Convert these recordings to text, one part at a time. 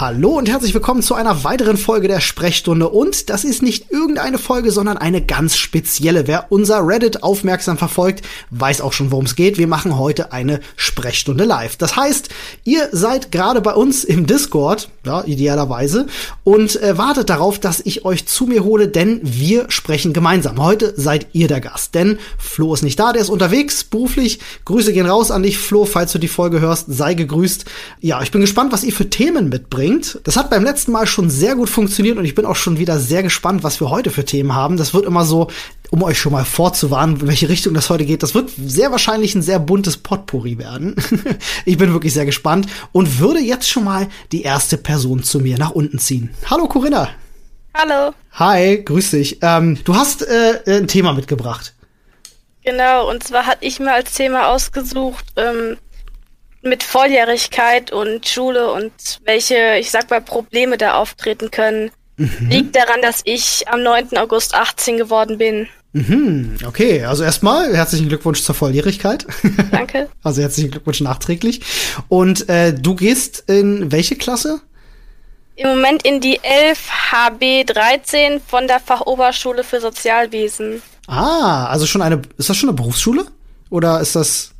Hallo und herzlich willkommen zu einer weiteren Folge der Sprechstunde. Und das ist nicht irgendeine Folge, sondern eine ganz spezielle. Wer unser Reddit aufmerksam verfolgt, weiß auch schon, worum es geht. Wir machen heute eine Sprechstunde live. Das heißt, ihr seid gerade bei uns im Discord, ja, idealerweise, und äh, wartet darauf, dass ich euch zu mir hole, denn wir sprechen gemeinsam. Heute seid ihr der Gast, denn Flo ist nicht da, der ist unterwegs, beruflich. Grüße gehen raus an dich, Flo, falls du die Folge hörst, sei gegrüßt. Ja, ich bin gespannt, was ihr für Themen mitbringt bringt. Das hat beim letzten Mal schon sehr gut funktioniert und ich bin auch schon wieder sehr gespannt, was wir heute für Themen haben. Das wird immer so, um euch schon mal vorzuwarnen, in welche Richtung das heute geht. Das wird sehr wahrscheinlich ein sehr buntes Potpourri werden. ich bin wirklich sehr gespannt und würde jetzt schon mal die erste Person zu mir nach unten ziehen. Hallo Corinna. Hallo. Hi, grüß dich. Ähm, du hast äh, ein Thema mitgebracht. Genau, und zwar hatte ich mir als Thema ausgesucht, ähm, mit Volljährigkeit und Schule und welche, ich sag mal, Probleme da auftreten können, mhm. liegt daran, dass ich am 9. August 18 geworden bin. Mhm, okay, also erstmal herzlichen Glückwunsch zur Volljährigkeit. Danke. also herzlichen Glückwunsch nachträglich. Und äh, du gehst in welche Klasse? Im Moment in die 11 HB 13 von der Fachoberschule für Sozialwesen. Ah, also schon eine, ist das schon eine Berufsschule? Oder ist das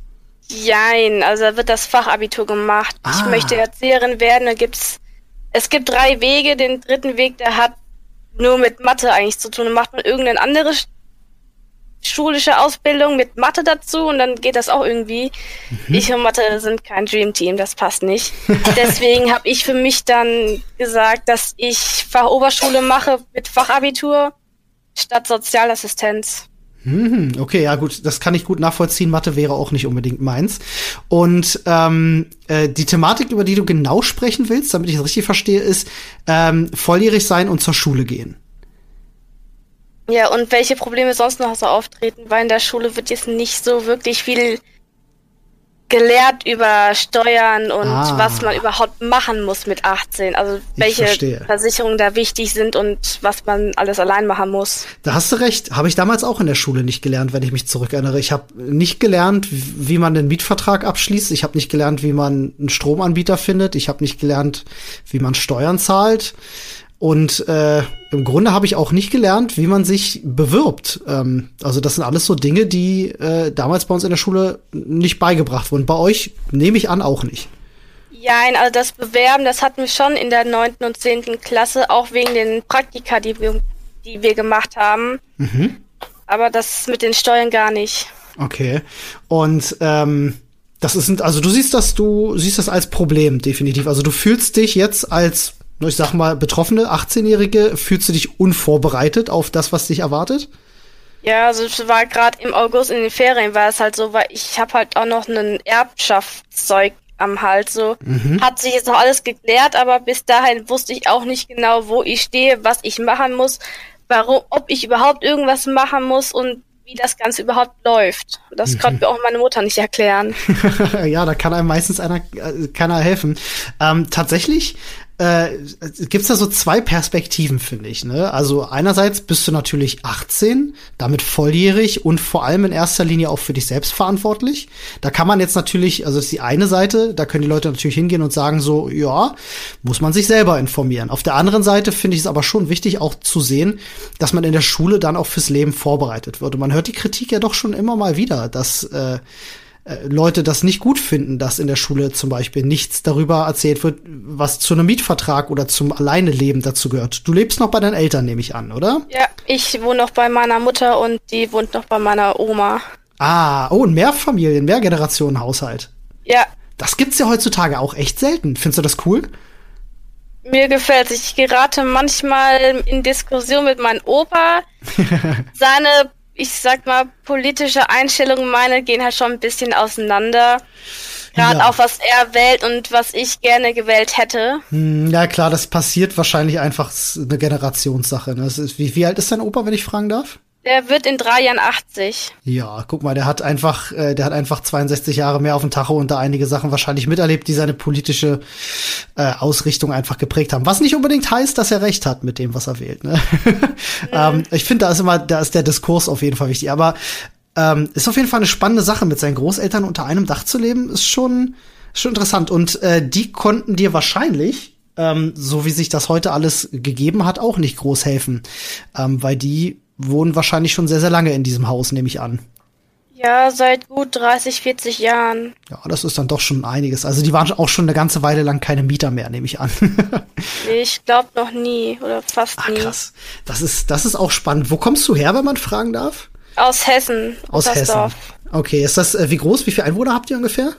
Jein, also da wird das Fachabitur gemacht. Ah. Ich möchte Erzieherin werden, da gibt's, es gibt drei Wege. Den dritten Weg, der hat nur mit Mathe eigentlich zu tun. Dann macht man irgendeine andere schulische Ausbildung mit Mathe dazu und dann geht das auch irgendwie. Mhm. Ich und Mathe sind kein Dream Team, das passt nicht. Deswegen habe ich für mich dann gesagt, dass ich Fachoberschule mache mit Fachabitur statt Sozialassistenz. Hm, okay, ja gut, das kann ich gut nachvollziehen. Mathe wäre auch nicht unbedingt meins. Und ähm, äh, die Thematik, über die du genau sprechen willst, damit ich es richtig verstehe, ist ähm, volljährig sein und zur Schule gehen. Ja, und welche Probleme sonst noch so auftreten, weil in der Schule wird jetzt nicht so wirklich viel gelehrt über Steuern und ah. was man überhaupt machen muss mit 18. Also welche Versicherungen da wichtig sind und was man alles allein machen muss. Da hast du recht. Habe ich damals auch in der Schule nicht gelernt, wenn ich mich zurückerinnere. Ich habe nicht gelernt, wie man einen Mietvertrag abschließt. Ich habe nicht gelernt, wie man einen Stromanbieter findet. Ich habe nicht gelernt, wie man Steuern zahlt. Und äh, im Grunde habe ich auch nicht gelernt, wie man sich bewirbt. Ähm, also das sind alles so Dinge, die äh, damals bei uns in der Schule nicht beigebracht wurden. Bei euch nehme ich an auch nicht. Ja, also das Bewerben, das hatten wir schon in der neunten und zehnten Klasse, auch wegen den Praktika, die wir, die wir gemacht haben. Mhm. Aber das mit den Steuern gar nicht. Okay. Und ähm, das ist, also du siehst das, du siehst das als Problem definitiv. Also du fühlst dich jetzt als ich sag mal, Betroffene, 18-Jährige, fühlst du dich unvorbereitet auf das, was dich erwartet? Ja, also es war gerade im August in den Ferien war es halt so, weil ich habe halt auch noch ein Erbschaftszeug am Hals. So mhm. hat sich jetzt noch alles geklärt, aber bis dahin wusste ich auch nicht genau, wo ich stehe, was ich machen muss, warum, ob ich überhaupt irgendwas machen muss und wie das Ganze überhaupt läuft. Das mhm. konnte mir auch meine Mutter nicht erklären. ja, da kann einem meistens einer, äh, keiner helfen. Ähm, tatsächlich äh, gibt's da so zwei Perspektiven, finde ich. Ne? Also einerseits bist du natürlich 18, damit volljährig und vor allem in erster Linie auch für dich selbst verantwortlich. Da kann man jetzt natürlich, also das ist die eine Seite, da können die Leute natürlich hingehen und sagen so, ja, muss man sich selber informieren. Auf der anderen Seite finde ich es aber schon wichtig auch zu sehen, dass man in der Schule dann auch fürs Leben vorbereitet wird. Und man hört die Kritik ja doch schon immer mal wieder, dass äh, äh, Leute das nicht gut finden, dass in der Schule zum Beispiel nichts darüber erzählt wird, was zu einem Mietvertrag oder zum Alleineleben dazu gehört. Du lebst noch bei deinen Eltern, nehme ich an, oder? Ja, ich wohne noch bei meiner Mutter und die wohnt noch bei meiner Oma. Ah, oh, ein Mehrfamilien, Mehrgenerationenhaushalt. Ja. Das gibt's ja heutzutage auch echt selten. Findest du das cool? Mir gefällt Ich gerate manchmal in Diskussion mit meinem Opa. Seine ich sag mal, politische Einstellungen meine gehen halt schon ein bisschen auseinander. Gerade ja. auch was er wählt und was ich gerne gewählt hätte. Hm, ja klar, das passiert wahrscheinlich einfach eine Generationssache. Ne? Ist, wie, wie alt ist dein Opa, wenn ich fragen darf? Der wird in drei Jahren 80. Ja, guck mal, der hat einfach, äh, der hat einfach 62 Jahre mehr auf dem Tacho und da einige Sachen wahrscheinlich miterlebt, die seine politische äh, Ausrichtung einfach geprägt haben. Was nicht unbedingt heißt, dass er recht hat mit dem, was er wählt. Ne? Mhm. ähm, ich finde, da ist immer, da ist der Diskurs auf jeden Fall wichtig. Aber ähm, ist auf jeden Fall eine spannende Sache, mit seinen Großeltern unter einem Dach zu leben, ist schon, schon interessant. Und äh, die konnten dir wahrscheinlich ähm, so wie sich das heute alles gegeben hat, auch nicht groß helfen. Ähm, weil die wohnen wahrscheinlich schon sehr, sehr lange in diesem Haus, nehme ich an. Ja, seit gut 30, 40 Jahren. Ja, das ist dann doch schon einiges. Also die waren auch schon eine ganze Weile lang keine Mieter mehr, nehme ich an. ich glaube noch nie oder fast Ach, nie. Krass. Das ist, das ist auch spannend. Wo kommst du her, wenn man fragen darf? Aus Hessen. Aus Hessen. Okay, ist das, äh, wie groß, wie viele Einwohner habt ihr ungefähr?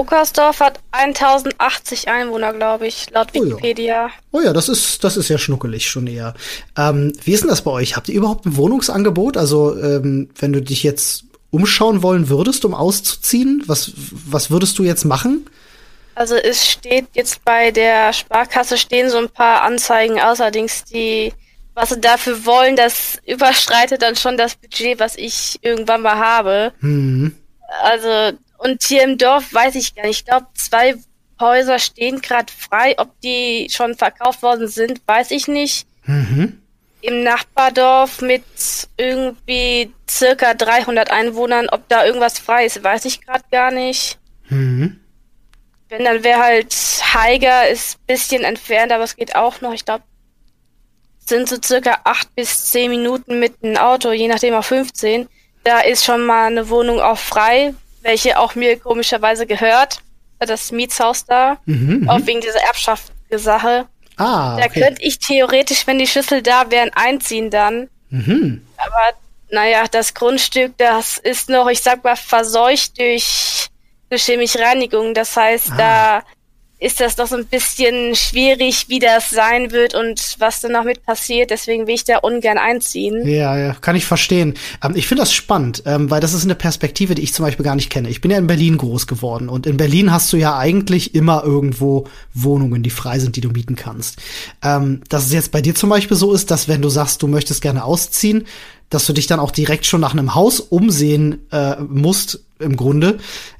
Uckersdorf hat 1080 Einwohner, glaube ich, laut Wikipedia. Oh ja. oh ja, das ist, das ist ja schnuckelig schon eher. Ähm, wie ist denn das bei euch? Habt ihr überhaupt ein Wohnungsangebot? Also, ähm, wenn du dich jetzt umschauen wollen würdest, um auszuziehen, was, was würdest du jetzt machen? Also es steht jetzt bei der Sparkasse stehen so ein paar Anzeigen allerdings die, was sie dafür wollen, das überschreitet dann schon das Budget, was ich irgendwann mal habe. Mhm. Also und hier im Dorf weiß ich gar nicht. Ich glaube, zwei Häuser stehen gerade frei. Ob die schon verkauft worden sind, weiß ich nicht. Mhm. Im Nachbardorf mit irgendwie circa 300 Einwohnern, ob da irgendwas frei ist, weiß ich gerade gar nicht. Mhm. Wenn, dann wäre halt Haiger, ist ein bisschen entfernt, aber es geht auch noch. Ich glaube, sind so circa acht bis zehn Minuten mit einem Auto, je nachdem auch 15. Da ist schon mal eine Wohnung auch frei, welche auch mir komischerweise gehört. Das Mietshaus da. Mhm, auch mhm. wegen dieser Erbschaftssache. Ah, okay. Da könnte ich theoretisch, wenn die Schlüssel da wären, einziehen dann. Mhm. Aber naja, das Grundstück, das ist noch, ich sag mal, verseucht durch, durch chemische Reinigung. Das heißt, ah. da ist das doch so ein bisschen schwierig, wie das sein wird und was dann noch mit passiert. Deswegen will ich da ungern einziehen. Ja, ja, kann ich verstehen. Ähm, ich finde das spannend, ähm, weil das ist eine Perspektive, die ich zum Beispiel gar nicht kenne. Ich bin ja in Berlin groß geworden und in Berlin hast du ja eigentlich immer irgendwo Wohnungen, die frei sind, die du mieten kannst. Ähm, dass es jetzt bei dir zum Beispiel so ist, dass wenn du sagst, du möchtest gerne ausziehen, dass du dich dann auch direkt schon nach einem Haus umsehen äh, musst, im Grunde,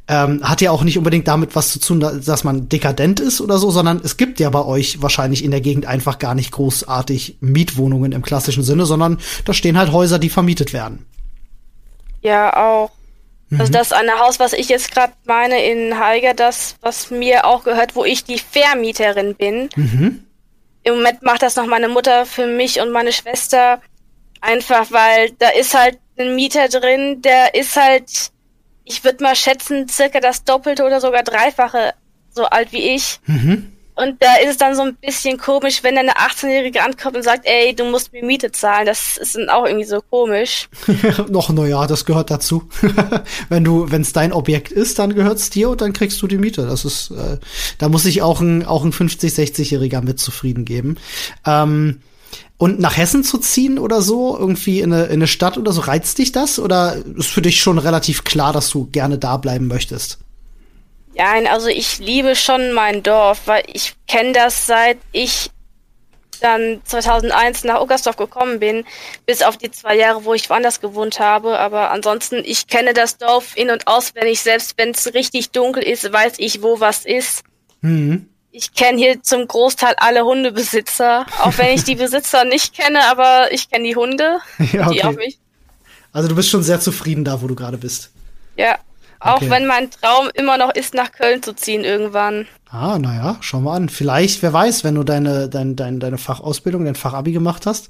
ähm, hat ja auch nicht unbedingt damit was zu tun, dass man dekadent ist oder so, sondern es gibt ja bei euch wahrscheinlich in der Gegend einfach gar nicht großartig Mietwohnungen im klassischen Sinne, sondern da stehen halt Häuser, die vermietet werden. Ja, auch. Also mhm. das eine Haus, was ich jetzt gerade meine in Haiger, das, was mir auch gehört, wo ich die Vermieterin bin. Mhm. Im Moment macht das noch meine Mutter für mich und meine Schwester einfach, weil da ist halt ein Mieter drin, der ist halt ich würde mal schätzen, circa das Doppelte oder sogar Dreifache so alt wie ich. Mhm. Und da ist es dann so ein bisschen komisch, wenn eine 18-Jährige ankommt und sagt, ey, du musst mir Miete zahlen. Das ist dann auch irgendwie so komisch. Noch, naja, das gehört dazu. wenn du, wenn es dein Objekt ist, dann gehört es dir und dann kriegst du die Miete. Das ist, äh, da muss sich auch ein, auch ein 50-, 60-Jähriger mit zufrieden geben. Ähm, und nach Hessen zu ziehen oder so, irgendwie in eine, in eine Stadt oder so, reizt dich das? Oder ist für dich schon relativ klar, dass du gerne da bleiben möchtest? Ja, also ich liebe schon mein Dorf, weil ich kenne das seit ich dann 2001 nach Uckersdorf gekommen bin, bis auf die zwei Jahre, wo ich woanders gewohnt habe. Aber ansonsten, ich kenne das Dorf in- und auswendig. Selbst wenn es richtig dunkel ist, weiß ich, wo was ist. Mhm ich kenne hier zum Großteil alle Hundebesitzer, auch wenn ich die Besitzer nicht kenne, aber ich kenne die Hunde. Ja, okay. die auch mich. Also du bist schon sehr zufrieden da, wo du gerade bist. Ja, auch okay. wenn mein Traum immer noch ist, nach Köln zu ziehen irgendwann. Ah, naja, schau mal an. Vielleicht, wer weiß, wenn du deine, deine, deine, deine Fachausbildung, dein Fachabi gemacht hast,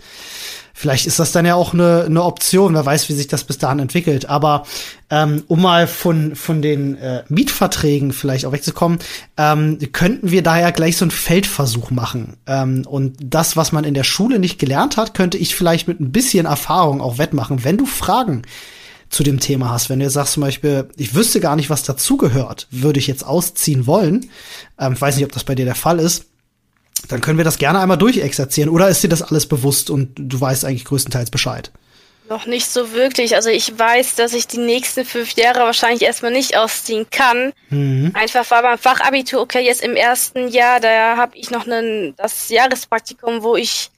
vielleicht ist das dann ja auch eine, eine Option. Wer weiß, wie sich das bis dahin entwickelt. Aber ähm, um mal von, von den äh, Mietverträgen vielleicht auch wegzukommen, ähm, könnten wir daher gleich so einen Feldversuch machen. Ähm, und das, was man in der Schule nicht gelernt hat, könnte ich vielleicht mit ein bisschen Erfahrung auch wettmachen. Wenn du Fragen zu dem Thema hast. Wenn du sagst zum Beispiel, ich wüsste gar nicht, was dazugehört, würde ich jetzt ausziehen wollen, ähm, ich weiß nicht, ob das bei dir der Fall ist, dann können wir das gerne einmal durchexerzieren. Oder ist dir das alles bewusst und du weißt eigentlich größtenteils Bescheid? Noch nicht so wirklich. Also ich weiß, dass ich die nächsten fünf Jahre wahrscheinlich erstmal nicht ausziehen kann. Mhm. Einfach war beim Fachabitur, okay, jetzt im ersten Jahr, da habe ich noch einen, das Jahrespraktikum, wo ich,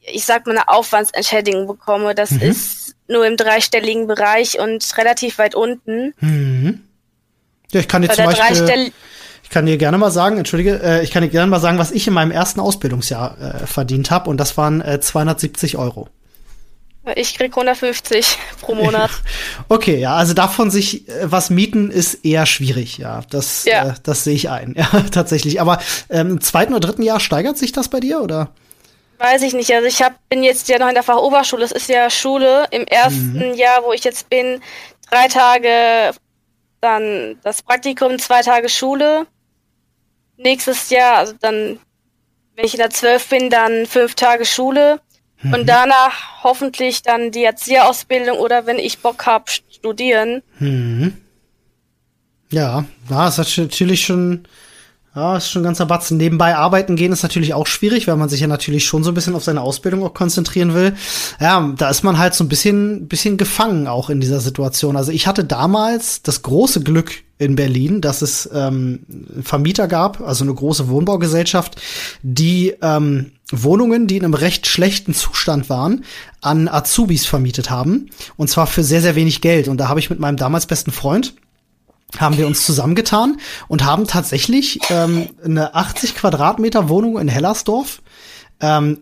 ich sag mal, eine Aufwandsentschädigung bekomme. Das mhm. ist nur im dreistelligen Bereich und relativ weit unten. Mhm. Ja, ich kann dir Bei zum Beispiel, ich kann dir gerne mal sagen, entschuldige, äh, ich kann dir gerne mal sagen, was ich in meinem ersten Ausbildungsjahr äh, verdient habe und das waren äh, 270 Euro. Ich krieg 150 pro Monat. okay, ja, also davon sich äh, was mieten ist eher schwierig, ja. Das, ja. Äh, das sehe ich ein, ja, tatsächlich. Aber ähm, im zweiten oder dritten Jahr steigert sich das bei dir, oder? Weiß ich nicht. Also ich hab, bin jetzt ja noch in der Fachoberschule. Das ist ja Schule. Im ersten mhm. Jahr, wo ich jetzt bin, drei Tage dann das Praktikum, zwei Tage Schule. Nächstes Jahr, also dann, wenn ich in der zwölf bin, dann fünf Tage Schule. Mhm. Und danach hoffentlich dann die Erzieherausbildung oder wenn ich Bock hab, studieren. Mhm. Ja, ja, ist natürlich schon ja, ist schon ein ganzer Batzen. Nebenbei arbeiten gehen ist natürlich auch schwierig, weil man sich ja natürlich schon so ein bisschen auf seine Ausbildung auch konzentrieren will. Ja, da ist man halt so ein bisschen, bisschen gefangen auch in dieser Situation. Also ich hatte damals das große Glück in Berlin, dass es ähm, Vermieter gab, also eine große Wohnbaugesellschaft, die ähm, Wohnungen, die in einem recht schlechten Zustand waren, an Azubis vermietet haben. Und zwar für sehr, sehr wenig Geld. Und da habe ich mit meinem damals besten Freund, haben wir uns zusammengetan und haben tatsächlich ähm, eine 80 Quadratmeter Wohnung in Hellersdorf, ähm,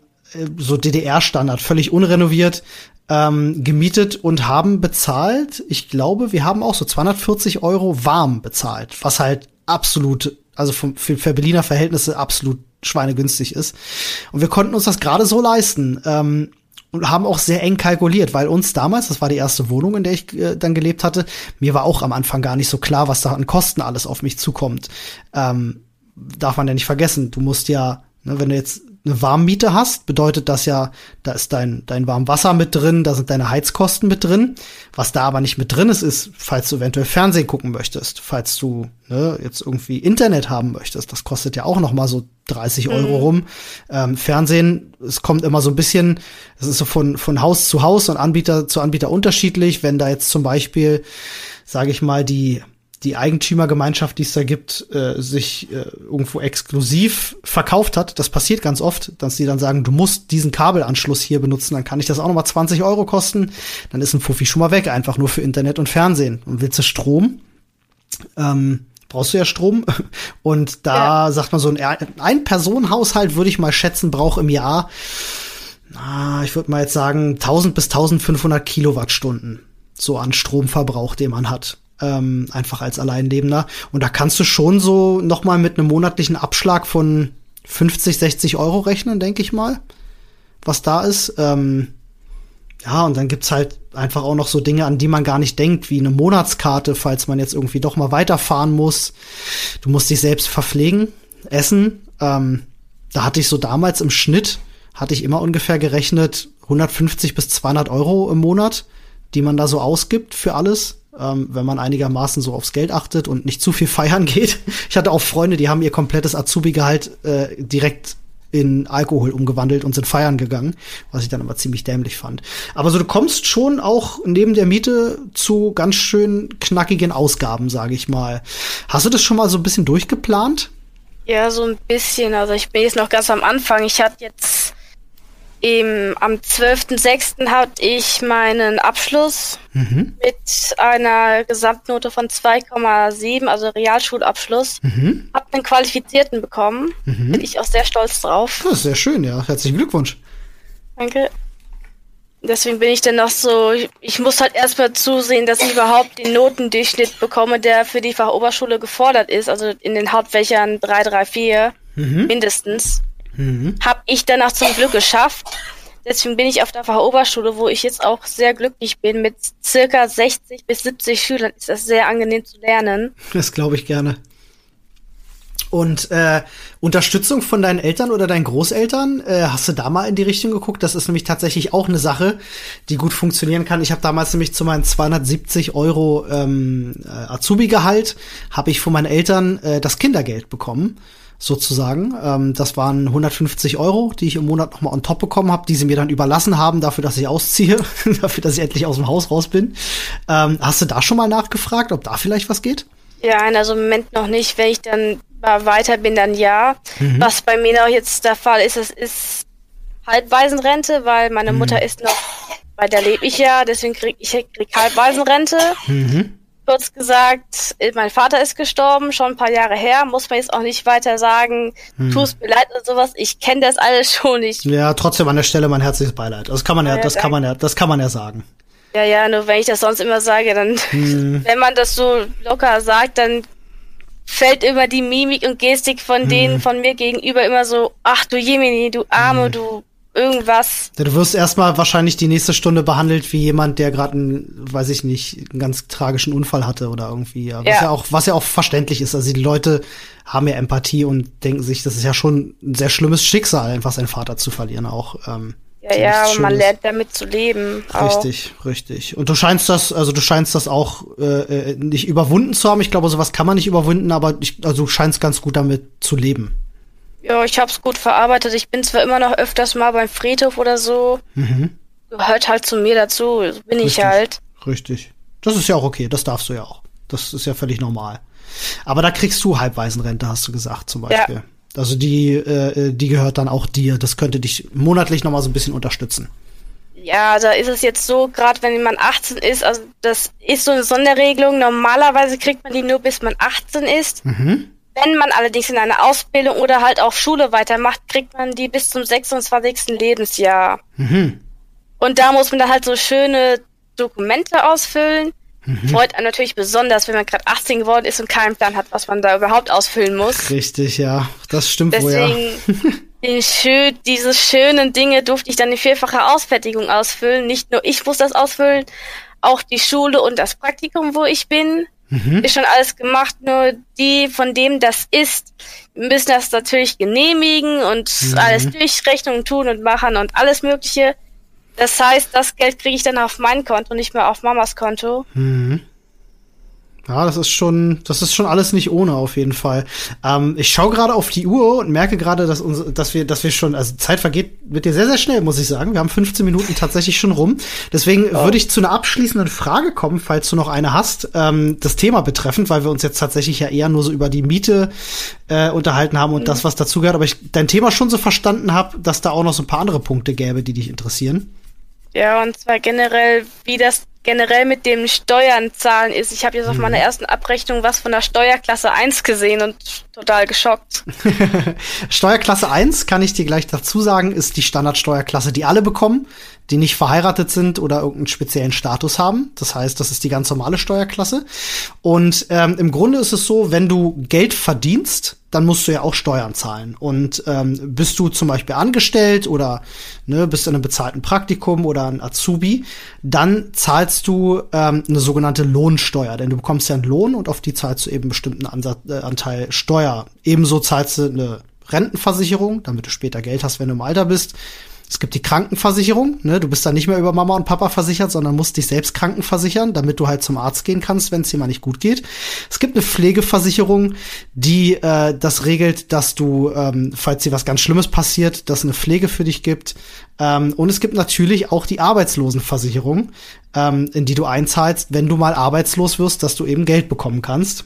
so DDR-Standard, völlig unrenoviert, ähm, gemietet und haben bezahlt. Ich glaube, wir haben auch so 240 Euro warm bezahlt, was halt absolut, also für, für Berliner Verhältnisse absolut schweinegünstig ist. Und wir konnten uns das gerade so leisten. Ähm, und haben auch sehr eng kalkuliert, weil uns damals, das war die erste Wohnung, in der ich äh, dann gelebt hatte, mir war auch am Anfang gar nicht so klar, was da an Kosten alles auf mich zukommt. Ähm, darf man ja nicht vergessen, du musst ja, ne, wenn du jetzt eine Warmmiete hast, bedeutet das ja, da ist dein, dein Warmwasser mit drin, da sind deine Heizkosten mit drin. Was da aber nicht mit drin ist, ist, falls du eventuell Fernsehen gucken möchtest, falls du ne, jetzt irgendwie Internet haben möchtest, das kostet ja auch noch mal so 30 Euro mhm. rum. Ähm, Fernsehen, es kommt immer so ein bisschen, es ist so von, von Haus zu Haus und Anbieter zu Anbieter unterschiedlich. Wenn da jetzt zum Beispiel, sage ich mal, die die Eigentümergemeinschaft, die es da gibt, äh, sich äh, irgendwo exklusiv verkauft hat. Das passiert ganz oft, dass sie dann sagen, du musst diesen Kabelanschluss hier benutzen, dann kann ich das auch nochmal 20 Euro kosten. Dann ist ein Fuffi schon mal weg, einfach nur für Internet und Fernsehen. Und willst du Strom? Ähm, brauchst du ja Strom. Und da ja. sagt man so ein, ein Personenhaushalt, würde ich mal schätzen, braucht im Jahr, na, ich würde mal jetzt sagen, 1000 bis 1500 Kilowattstunden so an Stromverbrauch, den man hat ähm, einfach als Alleinlebender. Und da kannst du schon so noch mal mit einem monatlichen Abschlag von 50, 60 Euro rechnen, denke ich mal, was da ist. Ähm, ja, und dann gibt's halt einfach auch noch so Dinge, an die man gar nicht denkt, wie eine Monatskarte, falls man jetzt irgendwie doch mal weiterfahren muss. Du musst dich selbst verpflegen, essen. Ähm, da hatte ich so damals im Schnitt, hatte ich immer ungefähr gerechnet 150 bis 200 Euro im Monat, die man da so ausgibt für alles ähm, wenn man einigermaßen so aufs Geld achtet und nicht zu viel feiern geht. Ich hatte auch Freunde, die haben ihr komplettes Azubi-Gehalt äh, direkt in Alkohol umgewandelt und sind feiern gegangen, was ich dann aber ziemlich dämlich fand. Aber so du kommst schon auch neben der Miete zu ganz schön knackigen Ausgaben, sage ich mal. Hast du das schon mal so ein bisschen durchgeplant? Ja, so ein bisschen. Also ich bin jetzt noch ganz am Anfang. Ich hatte jetzt im, am 12.06. hatte ich meinen Abschluss mhm. mit einer Gesamtnote von 2,7, also Realschulabschluss. Mhm. Hab einen Qualifizierten bekommen. Mhm. Bin ich auch sehr stolz drauf. Das ist sehr schön, ja. Herzlichen Glückwunsch. Danke. Deswegen bin ich dann noch so, ich, ich muss halt erstmal zusehen, dass ich überhaupt den Notendurchschnitt bekomme, der für die Fachoberschule gefordert ist, also in den Hauptfächern 3, 3, 4 mindestens. Mhm. Habe ich danach zum Glück geschafft. Deswegen bin ich auf der Fachoberschule, wo ich jetzt auch sehr glücklich bin. Mit circa 60 bis 70 Schülern ist das sehr angenehm zu lernen. Das glaube ich gerne. Und äh, Unterstützung von deinen Eltern oder deinen Großeltern, äh, hast du da mal in die Richtung geguckt? Das ist nämlich tatsächlich auch eine Sache, die gut funktionieren kann. Ich habe damals nämlich zu meinen 270 Euro ähm, äh, Azubi-Gehalt, habe ich von meinen Eltern äh, das Kindergeld bekommen sozusagen. Ähm, das waren 150 Euro, die ich im Monat nochmal on top bekommen habe, die sie mir dann überlassen haben, dafür, dass ich ausziehe, dafür, dass ich endlich aus dem Haus raus bin. Ähm, hast du da schon mal nachgefragt, ob da vielleicht was geht? Ja, also im Moment noch nicht. Wenn ich dann weiter bin, dann ja. Mhm. Was bei mir noch jetzt der Fall ist, es ist Halbwaisenrente, weil meine mhm. Mutter ist noch, bei der lebe ich ja, deswegen krieg ich krieg Halbwaisenrente. Mhm. Kurz gesagt, mein Vater ist gestorben, schon ein paar Jahre her, muss man jetzt auch nicht weiter sagen, hm. tust mir leid oder sowas, ich kenne das alles schon nicht. Ja, trotzdem an der Stelle mein herzliches Beileid. Das kann man ja, ja das danke. kann man ja, das kann man ja sagen. Ja, ja, nur wenn ich das sonst immer sage, dann, hm. wenn man das so locker sagt, dann fällt immer die Mimik und Gestik von hm. denen von mir gegenüber immer so, ach du Jemini, du Arme, hm. du irgendwas. Du wirst erstmal wahrscheinlich die nächste Stunde behandelt wie jemand, der gerade einen, weiß ich nicht, einen ganz tragischen Unfall hatte oder irgendwie. Was ja. ja auch, was ja auch verständlich ist. Also die Leute haben ja Empathie und denken sich, das ist ja schon ein sehr schlimmes Schicksal, einfach seinen Vater zu verlieren auch. Ähm, ja, ja, aber man lernt damit zu leben. Richtig, auch. richtig. Und du scheinst das, also du scheinst das auch äh, äh, nicht überwunden zu haben. Ich glaube, sowas kann man nicht überwinden, aber ich, also du scheinst ganz gut damit zu leben. Ja, ich hab's gut verarbeitet. Ich bin zwar immer noch öfters mal beim Friedhof oder so. Mhm. Gehört halt zu mir dazu. So bin Richtig. ich halt. Richtig. Das ist ja auch okay. Das darfst du ja auch. Das ist ja völlig normal. Aber da kriegst du Halbwaisenrente, hast du gesagt, zum Beispiel. Ja. Also die, äh, die gehört dann auch dir. Das könnte dich monatlich nochmal so ein bisschen unterstützen. Ja, da ist es jetzt so, gerade wenn man 18 ist, also das ist so eine Sonderregelung. Normalerweise kriegt man die nur bis man 18 ist. Mhm. Wenn man allerdings in einer Ausbildung oder halt auch Schule weitermacht, kriegt man die bis zum 26. Lebensjahr. Mhm. Und da muss man dann halt so schöne Dokumente ausfüllen. Mhm. Freut einen natürlich besonders, wenn man gerade 18 geworden ist und keinen Plan hat, was man da überhaupt ausfüllen muss. Richtig, ja. Das stimmt Deswegen, wohl, ja. den diese schönen Dinge durfte ich dann in vierfacher Ausfertigung ausfüllen. Nicht nur ich muss das ausfüllen, auch die Schule und das Praktikum, wo ich bin. Mhm. Ist schon alles gemacht, nur die, von dem das ist, müssen das natürlich genehmigen und mhm. alles Durchrechnungen tun und machen und alles Mögliche. Das heißt, das Geld kriege ich dann auf mein Konto, nicht mehr auf Mamas Konto. Mhm. Ja, das ist schon, das ist schon alles nicht ohne auf jeden Fall. Ähm, ich schaue gerade auf die Uhr und merke gerade, dass uns, dass wir, dass wir schon, also Zeit vergeht mit dir sehr, sehr schnell, muss ich sagen. Wir haben 15 Minuten tatsächlich schon rum. Deswegen oh. würde ich zu einer abschließenden Frage kommen, falls du noch eine hast, ähm, das Thema betreffend, weil wir uns jetzt tatsächlich ja eher nur so über die Miete äh, unterhalten haben und mhm. das, was dazugehört. Aber ich dein Thema schon so verstanden habe, dass da auch noch so ein paar andere Punkte gäbe, die dich interessieren. Ja, und zwar generell, wie das generell mit dem Steuern zahlen ist. Ich habe jetzt auf meiner mhm. ersten Abrechnung was von der Steuerklasse 1 gesehen und total geschockt. Steuerklasse 1, kann ich dir gleich dazu sagen, ist die Standardsteuerklasse, die alle bekommen, die nicht verheiratet sind oder irgendeinen speziellen Status haben. Das heißt, das ist die ganz normale Steuerklasse. Und ähm, im Grunde ist es so, wenn du Geld verdienst, dann musst du ja auch Steuern zahlen. Und ähm, bist du zum Beispiel angestellt oder ne, bist in einem bezahlten Praktikum oder ein Azubi, dann zahlst du ähm, eine sogenannte Lohnsteuer, denn du bekommst ja einen Lohn und auf die zahlst du eben einen bestimmten Ansatz, äh, Anteil Steuer. Ebenso zahlst du eine Rentenversicherung, damit du später Geld hast, wenn du im Alter bist. Es gibt die Krankenversicherung, ne? Du bist dann nicht mehr über Mama und Papa versichert, sondern musst dich selbst krankenversichern, damit du halt zum Arzt gehen kannst, wenn es dir mal nicht gut geht. Es gibt eine Pflegeversicherung, die äh, das regelt, dass du, ähm, falls dir was ganz Schlimmes passiert, dass eine Pflege für dich gibt. Ähm, und es gibt natürlich auch die Arbeitslosenversicherung, ähm, in die du einzahlst, wenn du mal arbeitslos wirst, dass du eben Geld bekommen kannst.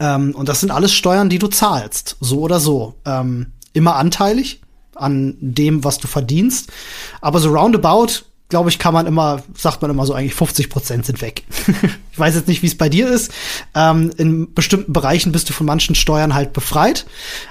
Ähm, und das sind alles Steuern, die du zahlst, so oder so. Ähm, immer anteilig an dem, was du verdienst. Aber so roundabout glaube ich, kann man immer, sagt man immer so eigentlich 50 Prozent sind weg. ich weiß jetzt nicht, wie es bei dir ist. Ähm, in bestimmten Bereichen bist du von manchen Steuern halt befreit.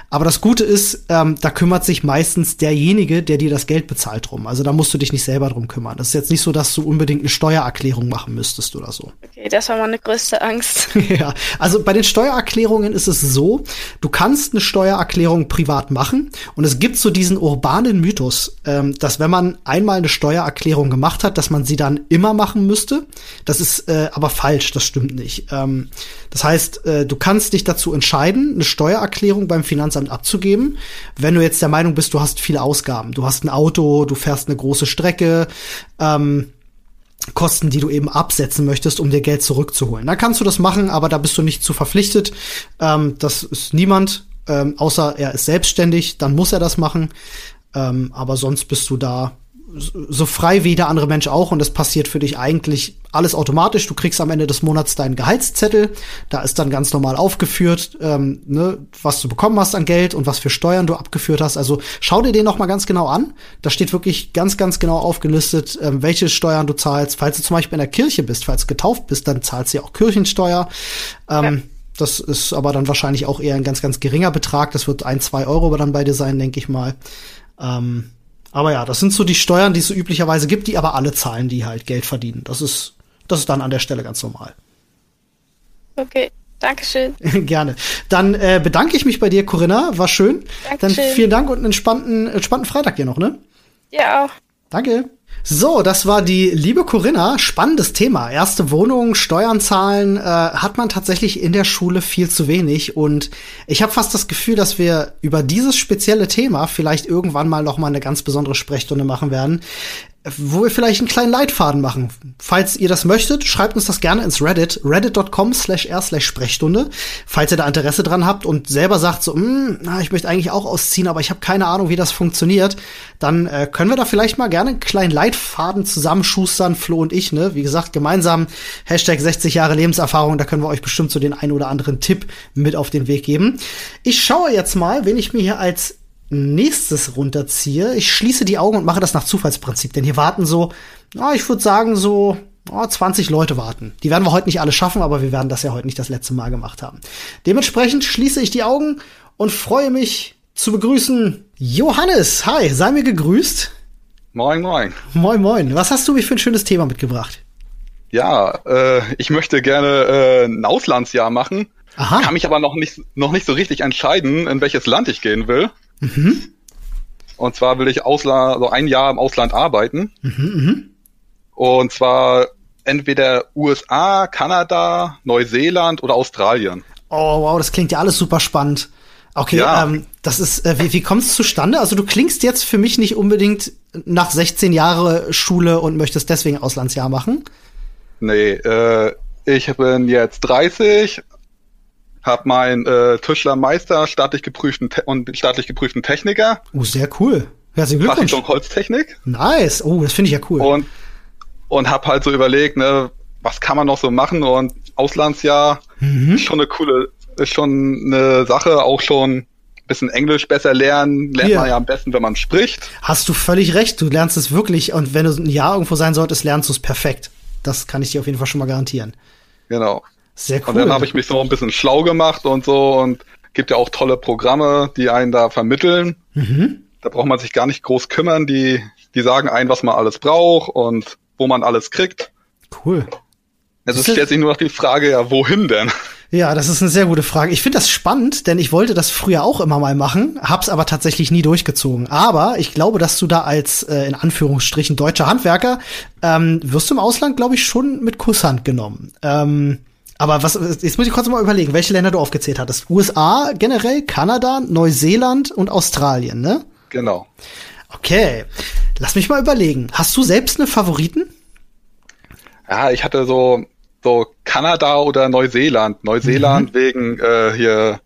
Aber das Gute ist, ähm, da kümmert sich meistens derjenige, der dir das Geld bezahlt drum. Also da musst du dich nicht selber drum kümmern. Das ist jetzt nicht so, dass du unbedingt eine Steuererklärung machen müsstest oder so. Okay, das war meine größte Angst. ja, also bei den Steuererklärungen ist es so, du kannst eine Steuererklärung privat machen und es gibt so diesen urbanen Mythos, ähm, dass wenn man einmal eine Steuererklärung gemacht hat, dass man sie dann immer machen müsste. Das ist äh, aber falsch, das stimmt nicht. Ähm, das heißt, äh, du kannst dich dazu entscheiden, eine Steuererklärung beim Finanzamt abzugeben, wenn du jetzt der Meinung bist, du hast viele Ausgaben. Du hast ein Auto, du fährst eine große Strecke, ähm, Kosten, die du eben absetzen möchtest, um dir Geld zurückzuholen. Da kannst du das machen, aber da bist du nicht zu verpflichtet. Ähm, das ist niemand, ähm, außer er ist selbstständig, dann muss er das machen. Ähm, aber sonst bist du da so frei wie jeder andere Mensch auch und das passiert für dich eigentlich alles automatisch. Du kriegst am Ende des Monats deinen Gehaltszettel, da ist dann ganz normal aufgeführt, ähm, ne, was du bekommen hast an Geld und was für Steuern du abgeführt hast. Also schau dir den noch mal ganz genau an. Da steht wirklich ganz, ganz genau aufgelistet, ähm, welche Steuern du zahlst. Falls du zum Beispiel in der Kirche bist, falls du getauft bist, dann zahlst du ja auch Kirchensteuer. Ähm, ja. Das ist aber dann wahrscheinlich auch eher ein ganz, ganz geringer Betrag. Das wird ein, zwei Euro dann bei dir sein, denke ich mal. Ähm, aber ja, das sind so die Steuern, die es so üblicherweise gibt, die aber alle zahlen, die halt Geld verdienen. Das ist, das ist dann an der Stelle ganz normal. Okay. Dankeschön. Gerne. Dann äh, bedanke ich mich bei dir, Corinna. War schön. Dankeschön. Dann vielen Dank und einen entspannten, entspannten Freitag dir noch, ne? Ja auch. Danke. So, das war die liebe Corinna. Spannendes Thema. Erste Wohnung, Steuern zahlen, äh, hat man tatsächlich in der Schule viel zu wenig. Und ich habe fast das Gefühl, dass wir über dieses spezielle Thema vielleicht irgendwann mal noch mal eine ganz besondere Sprechstunde machen werden wo wir vielleicht einen kleinen Leitfaden machen. Falls ihr das möchtet, schreibt uns das gerne ins Reddit, reddit.com slash r slash Sprechstunde. Falls ihr da Interesse dran habt und selber sagt so, hm, na, ich möchte eigentlich auch ausziehen, aber ich habe keine Ahnung, wie das funktioniert, dann äh, können wir da vielleicht mal gerne einen kleinen Leitfaden zusammenschustern, Flo und ich, ne? Wie gesagt, gemeinsam Hashtag 60 Jahre Lebenserfahrung, da können wir euch bestimmt so den ein oder anderen Tipp mit auf den Weg geben. Ich schaue jetzt mal, wen ich mir hier als nächstes runterziehe, ich schließe die Augen und mache das nach Zufallsprinzip, denn hier warten so, oh, ich würde sagen so oh, 20 Leute warten. Die werden wir heute nicht alle schaffen, aber wir werden das ja heute nicht das letzte Mal gemacht haben. Dementsprechend schließe ich die Augen und freue mich zu begrüßen Johannes. Hi, sei mir gegrüßt. Moin, moin. Moin, moin. Was hast du mich für ein schönes Thema mitgebracht? Ja, äh, ich möchte gerne äh, ein Auslandsjahr machen. Aha. Kann mich aber noch nicht, noch nicht so richtig entscheiden, in welches Land ich gehen will. Mhm. Und zwar will ich Ausland, also ein Jahr im Ausland arbeiten. Mhm, mh. Und zwar entweder USA, Kanada, Neuseeland oder Australien. Oh, wow, das klingt ja alles super spannend. Okay, ja. ähm, das ist, äh, wie, wie kommt es zustande? Also du klingst jetzt für mich nicht unbedingt nach 16 Jahre Schule und möchtest deswegen Auslandsjahr machen? Nee, äh, ich bin jetzt 30, habe meinen äh, Tischlermeister, staatlich geprüften Te und staatlich geprüften Techniker. Oh, sehr cool. Herzlichen Glückwunsch. Fachrichtung Holztechnik. Nice. Oh, das finde ich ja cool. Und und habe halt so überlegt, ne, was kann man noch so machen und Auslandsjahr mhm. ist schon eine coole, ist schon eine Sache, auch schon bisschen Englisch besser lernen, lernt ja. man ja am besten, wenn man spricht. Hast du völlig recht, du lernst es wirklich und wenn du ein Jahr irgendwo sein solltest, lernst du es perfekt. Das kann ich dir auf jeden Fall schon mal garantieren. Genau. Sehr cool. Und dann habe ich mich so ein bisschen schlau gemacht und so und gibt ja auch tolle Programme, die einen da vermitteln. Mhm. Da braucht man sich gar nicht groß kümmern. Die, die sagen einen, was man alles braucht und wo man alles kriegt. Cool. Also es stellt sich nur noch die Frage, ja, wohin denn? Ja, das ist eine sehr gute Frage. Ich finde das spannend, denn ich wollte das früher auch immer mal machen, hab's aber tatsächlich nie durchgezogen. Aber ich glaube, dass du da als äh, in Anführungsstrichen deutscher Handwerker ähm, wirst du im Ausland, glaube ich, schon mit Kusshand genommen. Ähm, aber was, jetzt muss ich kurz mal überlegen, welche Länder du aufgezählt hattest. USA generell, Kanada, Neuseeland und Australien, ne? Genau. Okay. Lass mich mal überlegen. Hast du selbst eine Favoriten? Ja, ich hatte so, so Kanada oder Neuseeland. Neuseeland mhm. wegen äh, hier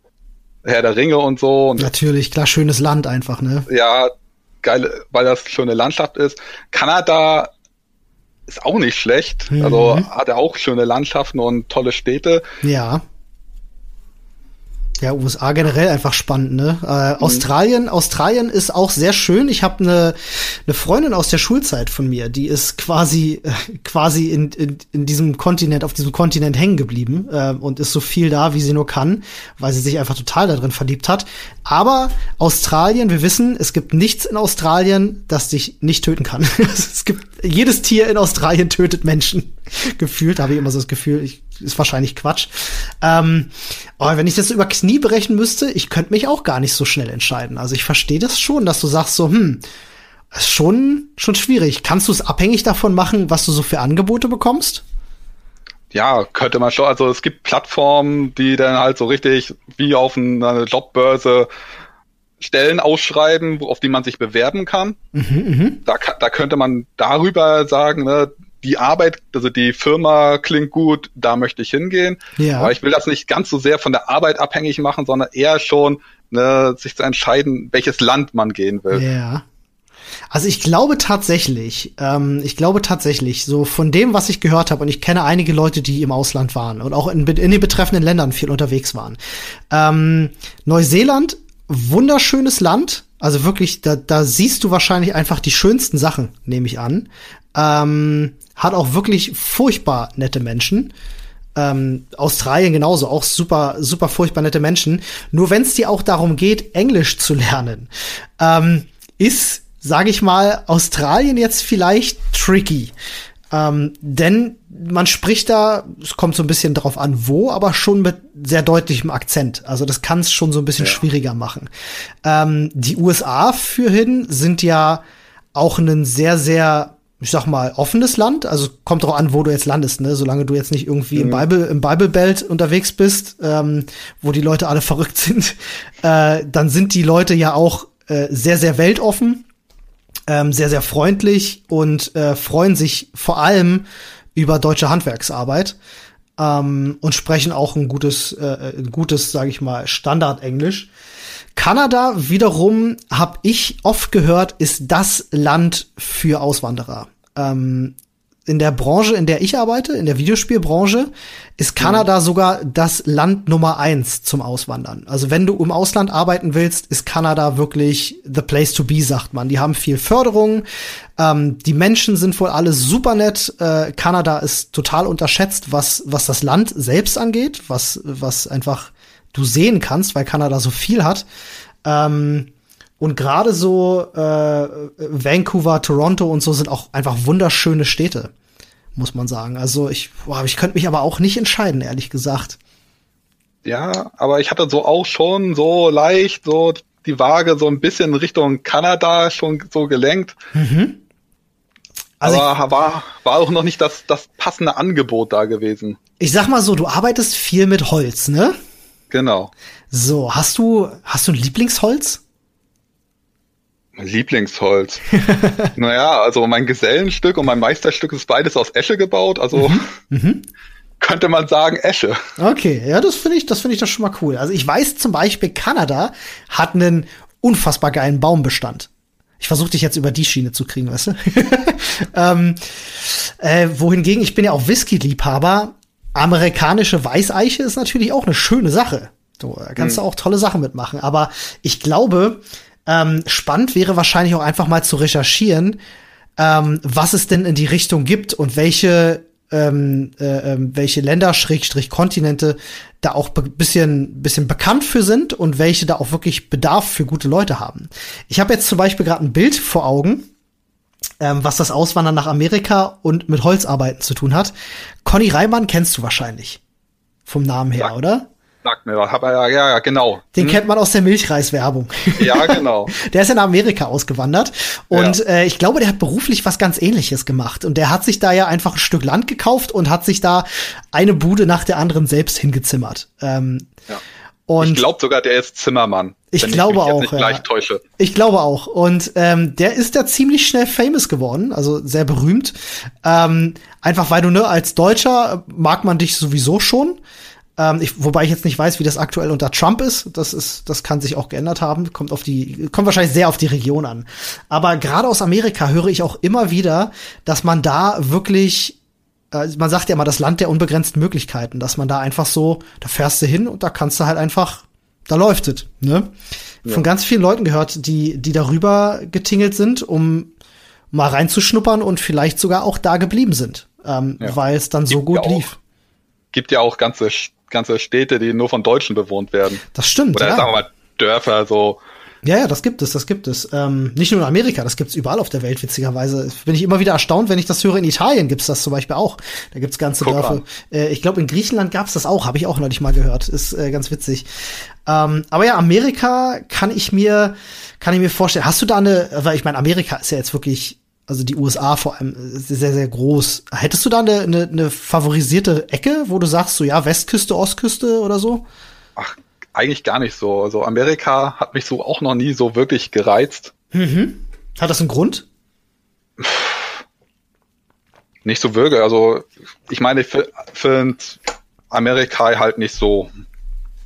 Herr der Ringe und so. Und Natürlich, klar, schönes Land einfach, ne? Ja, geil, weil das schöne Landschaft ist. Kanada ist auch nicht schlecht. Mhm. Also hat er auch schöne Landschaften und tolle Städte. Ja. Ja, USA generell einfach spannend, ne? Äh, mhm. Australien, Australien ist auch sehr schön. Ich habe eine ne Freundin aus der Schulzeit von mir, die ist quasi äh, quasi in, in, in diesem Kontinent, auf diesem Kontinent hängen geblieben äh, und ist so viel da, wie sie nur kann, weil sie sich einfach total darin verliebt hat. Aber Australien, wir wissen, es gibt nichts in Australien, das dich nicht töten kann. es gibt jedes Tier in Australien tötet Menschen. Gefühlt habe ich immer so das Gefühl, ich ist wahrscheinlich Quatsch. Ähm, aber wenn ich das über Knie berechnen müsste, ich könnte mich auch gar nicht so schnell entscheiden. Also ich verstehe das schon, dass du sagst so, hm, ist schon, schon schwierig. Kannst du es abhängig davon machen, was du so für Angebote bekommst? Ja, könnte man schon. Also es gibt Plattformen, die dann halt so richtig wie auf einer Jobbörse Stellen ausschreiben, auf die man sich bewerben kann. Mhm, mh. da, da könnte man darüber sagen, ne, die Arbeit, also die Firma klingt gut, da möchte ich hingehen. Ja. Aber ich will das nicht ganz so sehr von der Arbeit abhängig machen, sondern eher schon ne, sich zu entscheiden, welches Land man gehen will. Ja. Also ich glaube tatsächlich, ähm, ich glaube tatsächlich, so von dem, was ich gehört habe, und ich kenne einige Leute, die im Ausland waren und auch in, in den betreffenden Ländern viel unterwegs waren. Ähm, Neuseeland, wunderschönes Land, also wirklich, da, da siehst du wahrscheinlich einfach die schönsten Sachen, nehme ich an. Ähm, hat auch wirklich furchtbar nette Menschen. Ähm, Australien genauso, auch super, super furchtbar nette Menschen. Nur wenn es dir auch darum geht, Englisch zu lernen, ähm, ist sage ich mal, Australien jetzt vielleicht tricky. Ähm, denn man spricht da, es kommt so ein bisschen drauf an, wo, aber schon mit sehr deutlichem Akzent. Also das kann es schon so ein bisschen ja. schwieriger machen. Ähm, die USA fürhin sind ja auch ein sehr, sehr, ich sag mal, offenes Land. Also kommt drauf an, wo du jetzt landest, ne? Solange du jetzt nicht irgendwie mhm. im Bible, im Bible Belt unterwegs bist, ähm, wo die Leute alle verrückt sind, äh, dann sind die Leute ja auch äh, sehr, sehr weltoffen ähm, sehr, sehr freundlich und äh, freuen sich vor allem über deutsche Handwerksarbeit ähm, und sprechen auch ein gutes, äh, ein gutes, sage ich mal, Standardenglisch. Kanada wiederum, habe ich oft gehört, ist das Land für Auswanderer. Ähm, in der Branche, in der ich arbeite, in der Videospielbranche, ist Kanada mhm. sogar das Land Nummer eins zum Auswandern. Also wenn du im Ausland arbeiten willst, ist Kanada wirklich the place to be, sagt man. Die haben viel Förderung, ähm, die Menschen sind wohl alle super nett. Äh, Kanada ist total unterschätzt, was, was das Land selbst angeht, was, was einfach du sehen kannst, weil Kanada so viel hat. Ähm, und gerade so äh, Vancouver, Toronto und so sind auch einfach wunderschöne Städte, muss man sagen. Also ich, boah, ich könnte mich aber auch nicht entscheiden, ehrlich gesagt. Ja, aber ich hatte so auch schon so leicht so die Waage so ein bisschen Richtung Kanada schon so gelenkt. Mhm. Also aber ich, war, war auch noch nicht das, das passende Angebot da gewesen. Ich sag mal so, du arbeitest viel mit Holz, ne? Genau. So, hast du, hast du ein Lieblingsholz? Lieblingsholz. naja, also mein Gesellenstück und mein Meisterstück ist beides aus Esche gebaut, also mhm. Mhm. könnte man sagen Esche. Okay, ja, das finde ich, das finde ich doch schon mal cool. Also ich weiß zum Beispiel, Kanada hat einen unfassbar geilen Baumbestand. Ich versuche dich jetzt über die Schiene zu kriegen, weißt du? ähm, äh, wohingegen, ich bin ja auch Whisky-Liebhaber. Amerikanische Weißeiche ist natürlich auch eine schöne Sache. Du da kannst hm. du auch tolle Sachen mitmachen. Aber ich glaube, ähm, spannend wäre wahrscheinlich auch einfach mal zu recherchieren, ähm, was es denn in die Richtung gibt und welche ähm, äh, ähm, welche Länder Schrägstrich Kontinente da auch ein bisschen bisschen bekannt für sind und welche da auch wirklich Bedarf für gute Leute haben. Ich habe jetzt zum Beispiel gerade ein Bild vor Augen, ähm, was das Auswandern nach Amerika und mit Holzarbeiten zu tun hat. Conny Reimann kennst du wahrscheinlich vom Namen her, ja. oder? Sagt mir was. Ja, ja, genau. Den hm. kennt man aus der Milchreiswerbung. Ja, genau. der ist in Amerika ausgewandert und ja. äh, ich glaube, der hat beruflich was ganz ähnliches gemacht und der hat sich da ja einfach ein Stück Land gekauft und hat sich da eine Bude nach der anderen selbst hingezimmert. Ähm, ja. Und ich glaube sogar, der ist Zimmermann. Ich glaube ich auch. Ja. täusche. Ich glaube auch. Und ähm, der ist da ziemlich schnell famous geworden, also sehr berühmt. Ähm, einfach weil du ne als Deutscher mag man dich sowieso schon. Ähm, ich, wobei ich jetzt nicht weiß, wie das aktuell unter Trump ist. Das ist, das kann sich auch geändert haben. Kommt auf die, kommt wahrscheinlich sehr auf die Region an. Aber gerade aus Amerika höre ich auch immer wieder, dass man da wirklich äh, man sagt ja immer das Land der unbegrenzten Möglichkeiten, dass man da einfach so, da fährst du hin und da kannst du halt einfach, da läuft es, ne? Ja. Von ganz vielen Leuten gehört, die, die darüber getingelt sind, um mal reinzuschnuppern und vielleicht sogar auch da geblieben sind, ähm, ja. weil es dann so gut ja lief. Gibt ja auch ganze ganze Städte, die nur von Deutschen bewohnt werden. Das stimmt. Oder ja. sagen wir mal Dörfer, so. Ja, ja, das gibt es, das gibt es. Ähm, nicht nur in Amerika, das gibt es überall auf der Welt, witzigerweise. Bin ich immer wieder erstaunt, wenn ich das höre. In Italien gibt es das zum Beispiel auch. Da gibt es ganze Guck Dörfer. Äh, ich glaube, in Griechenland gab es das auch, habe ich auch neulich mal gehört. Ist äh, ganz witzig. Ähm, aber ja, Amerika kann ich mir, kann ich mir vorstellen. Hast du da eine, weil ich meine, Amerika ist ja jetzt wirklich also die USA vor allem äh, sehr, sehr groß. Hättest du da eine, eine, eine favorisierte Ecke, wo du sagst, so ja, Westküste, Ostküste oder so? Eigentlich gar nicht so. Also Amerika hat mich so auch noch nie so wirklich gereizt. Mhm. Hat das einen Grund? Nicht so wirklich. Also ich meine, ich finde Amerika halt nicht so.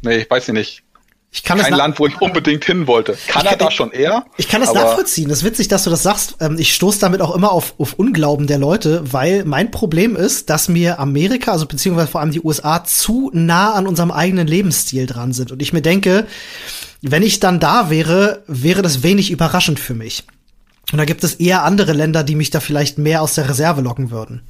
Nee, ich weiß nicht. Ich kann kein Land, wo ich unbedingt hin wollte. Kanada ich, schon eher. Ich kann das nachvollziehen. Das ist witzig, dass du das sagst. Ähm, ich stoße damit auch immer auf, auf Unglauben der Leute, weil mein Problem ist, dass mir Amerika, also beziehungsweise vor allem die USA, zu nah an unserem eigenen Lebensstil dran sind. Und ich mir denke, wenn ich dann da wäre, wäre das wenig überraschend für mich. Und da gibt es eher andere Länder, die mich da vielleicht mehr aus der Reserve locken würden.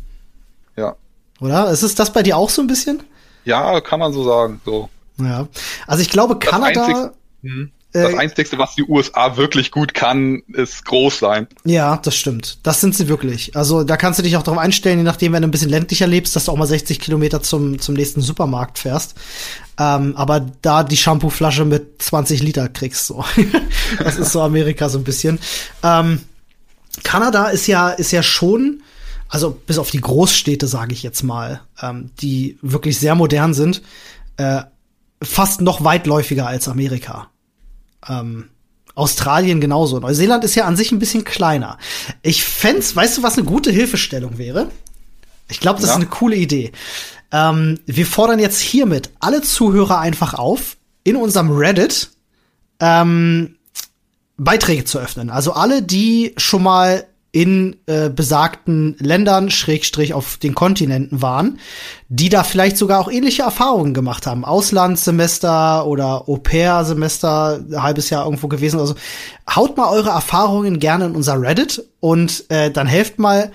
Ja. Oder? Ist es das bei dir auch so ein bisschen? Ja, kann man so sagen. So. Ja. Also ich glaube, Kanada. Das Einzigste, hm. das äh, Einzigste, was die USA wirklich gut kann, ist groß sein. Ja, das stimmt. Das sind sie wirklich. Also da kannst du dich auch darauf einstellen, je nachdem, wenn du ein bisschen ländlicher lebst, dass du auch mal 60 Kilometer zum, zum nächsten Supermarkt fährst. Ähm, aber da die Shampooflasche mit 20 Liter kriegst, so. das ist so Amerika so ein bisschen. Ähm, Kanada ist ja, ist ja schon, also bis auf die Großstädte, sage ich jetzt mal, ähm, die wirklich sehr modern sind, äh, fast noch weitläufiger als Amerika. Ähm, Australien genauso. Neuseeland ist ja an sich ein bisschen kleiner. Ich fände weißt du, was eine gute Hilfestellung wäre? Ich glaube, das ja. ist eine coole Idee. Ähm, wir fordern jetzt hiermit alle Zuhörer einfach auf, in unserem Reddit ähm, Beiträge zu öffnen. Also alle, die schon mal in äh, besagten Ländern, Schrägstrich auf den Kontinenten waren, die da vielleicht sogar auch ähnliche Erfahrungen gemacht haben. Auslandssemester oder Au-pair-Semester, halbes Jahr irgendwo gewesen. Also haut mal eure Erfahrungen gerne in unser Reddit und äh, dann helft mal,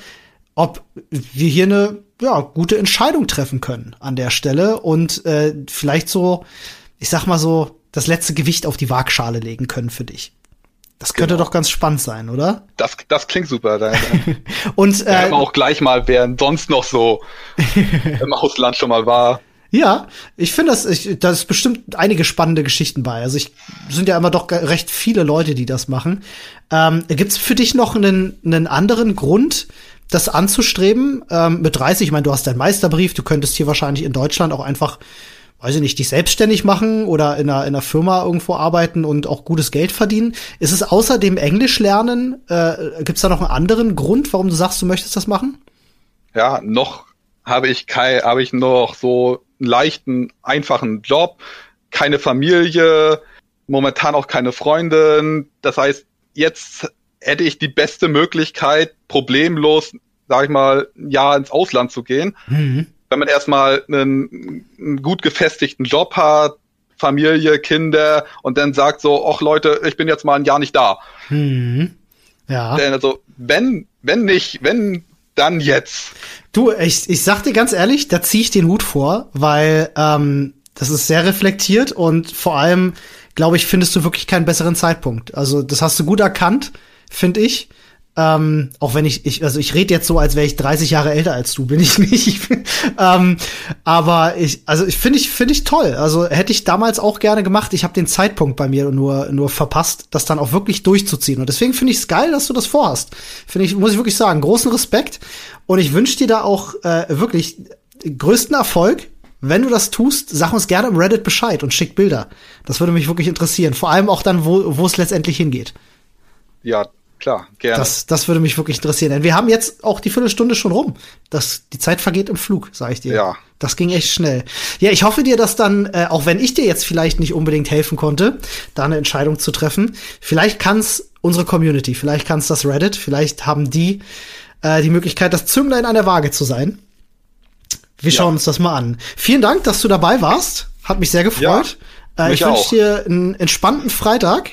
ob wir hier eine ja, gute Entscheidung treffen können an der Stelle und äh, vielleicht so, ich sag mal so, das letzte Gewicht auf die Waagschale legen können für dich. Das könnte genau. doch ganz spannend sein, oder? Das, das klingt super. Und äh, auch gleich mal, wer sonst noch so im Ausland schon mal war. Ja, ich finde das, ich, da ist bestimmt einige spannende Geschichten bei. Also ich sind ja immer doch recht viele Leute, die das machen. Ähm, Gibt es für dich noch einen, einen anderen Grund, das anzustreben? Ähm, mit 30, ich meine, du hast deinen Meisterbrief, du könntest hier wahrscheinlich in Deutschland auch einfach weiß ich nicht, dich selbstständig machen oder in einer, in einer Firma irgendwo arbeiten und auch gutes Geld verdienen. Ist es außerdem Englisch lernen? Äh, Gibt es da noch einen anderen Grund, warum du sagst, du möchtest das machen? Ja, noch habe ich kein, habe ich noch so einen leichten, einfachen Job, keine Familie, momentan auch keine Freundin. Das heißt, jetzt hätte ich die beste Möglichkeit, problemlos, sag ich mal, ein Jahr ins Ausland zu gehen. Mhm wenn man erstmal einen, einen gut gefestigten Job hat, Familie, Kinder und dann sagt so, ach Leute, ich bin jetzt mal ein Jahr nicht da. Hm. Ja. Denn also, wenn, wenn nicht, wenn, dann jetzt. Du, ich, ich sag dir ganz ehrlich, da zieh ich den Hut vor, weil ähm, das ist sehr reflektiert und vor allem, glaube ich, findest du wirklich keinen besseren Zeitpunkt. Also, das hast du gut erkannt, finde ich. Ähm, auch wenn ich, ich also ich rede jetzt so, als wäre ich 30 Jahre älter als du, bin ich nicht. ähm, aber ich, also ich finde ich finde ich toll. Also hätte ich damals auch gerne gemacht. Ich habe den Zeitpunkt bei mir nur nur verpasst, das dann auch wirklich durchzuziehen. Und deswegen finde ich es geil, dass du das vorhast. Finde ich, muss ich wirklich sagen, großen Respekt. Und ich wünsche dir da auch äh, wirklich größten Erfolg. Wenn du das tust, sag uns gerne im Reddit Bescheid und schick Bilder. Das würde mich wirklich interessieren. Vor allem auch dann, wo wo es letztendlich hingeht. Ja, Klar, gerne. Das, das würde mich wirklich interessieren. Denn wir haben jetzt auch die Viertelstunde schon rum. Das, die Zeit vergeht im Flug, sage ich dir. Ja. Das ging echt schnell. Ja, ich hoffe dir, dass dann, äh, auch wenn ich dir jetzt vielleicht nicht unbedingt helfen konnte, da eine Entscheidung zu treffen, vielleicht kann's unsere Community, vielleicht kann's das Reddit, vielleicht haben die äh, die Möglichkeit, das Zünglein an der Waage zu sein. Wir ja. schauen uns das mal an. Vielen Dank, dass du dabei warst. Hat mich sehr gefreut. Ja, äh, ich wünsche dir einen entspannten Freitag.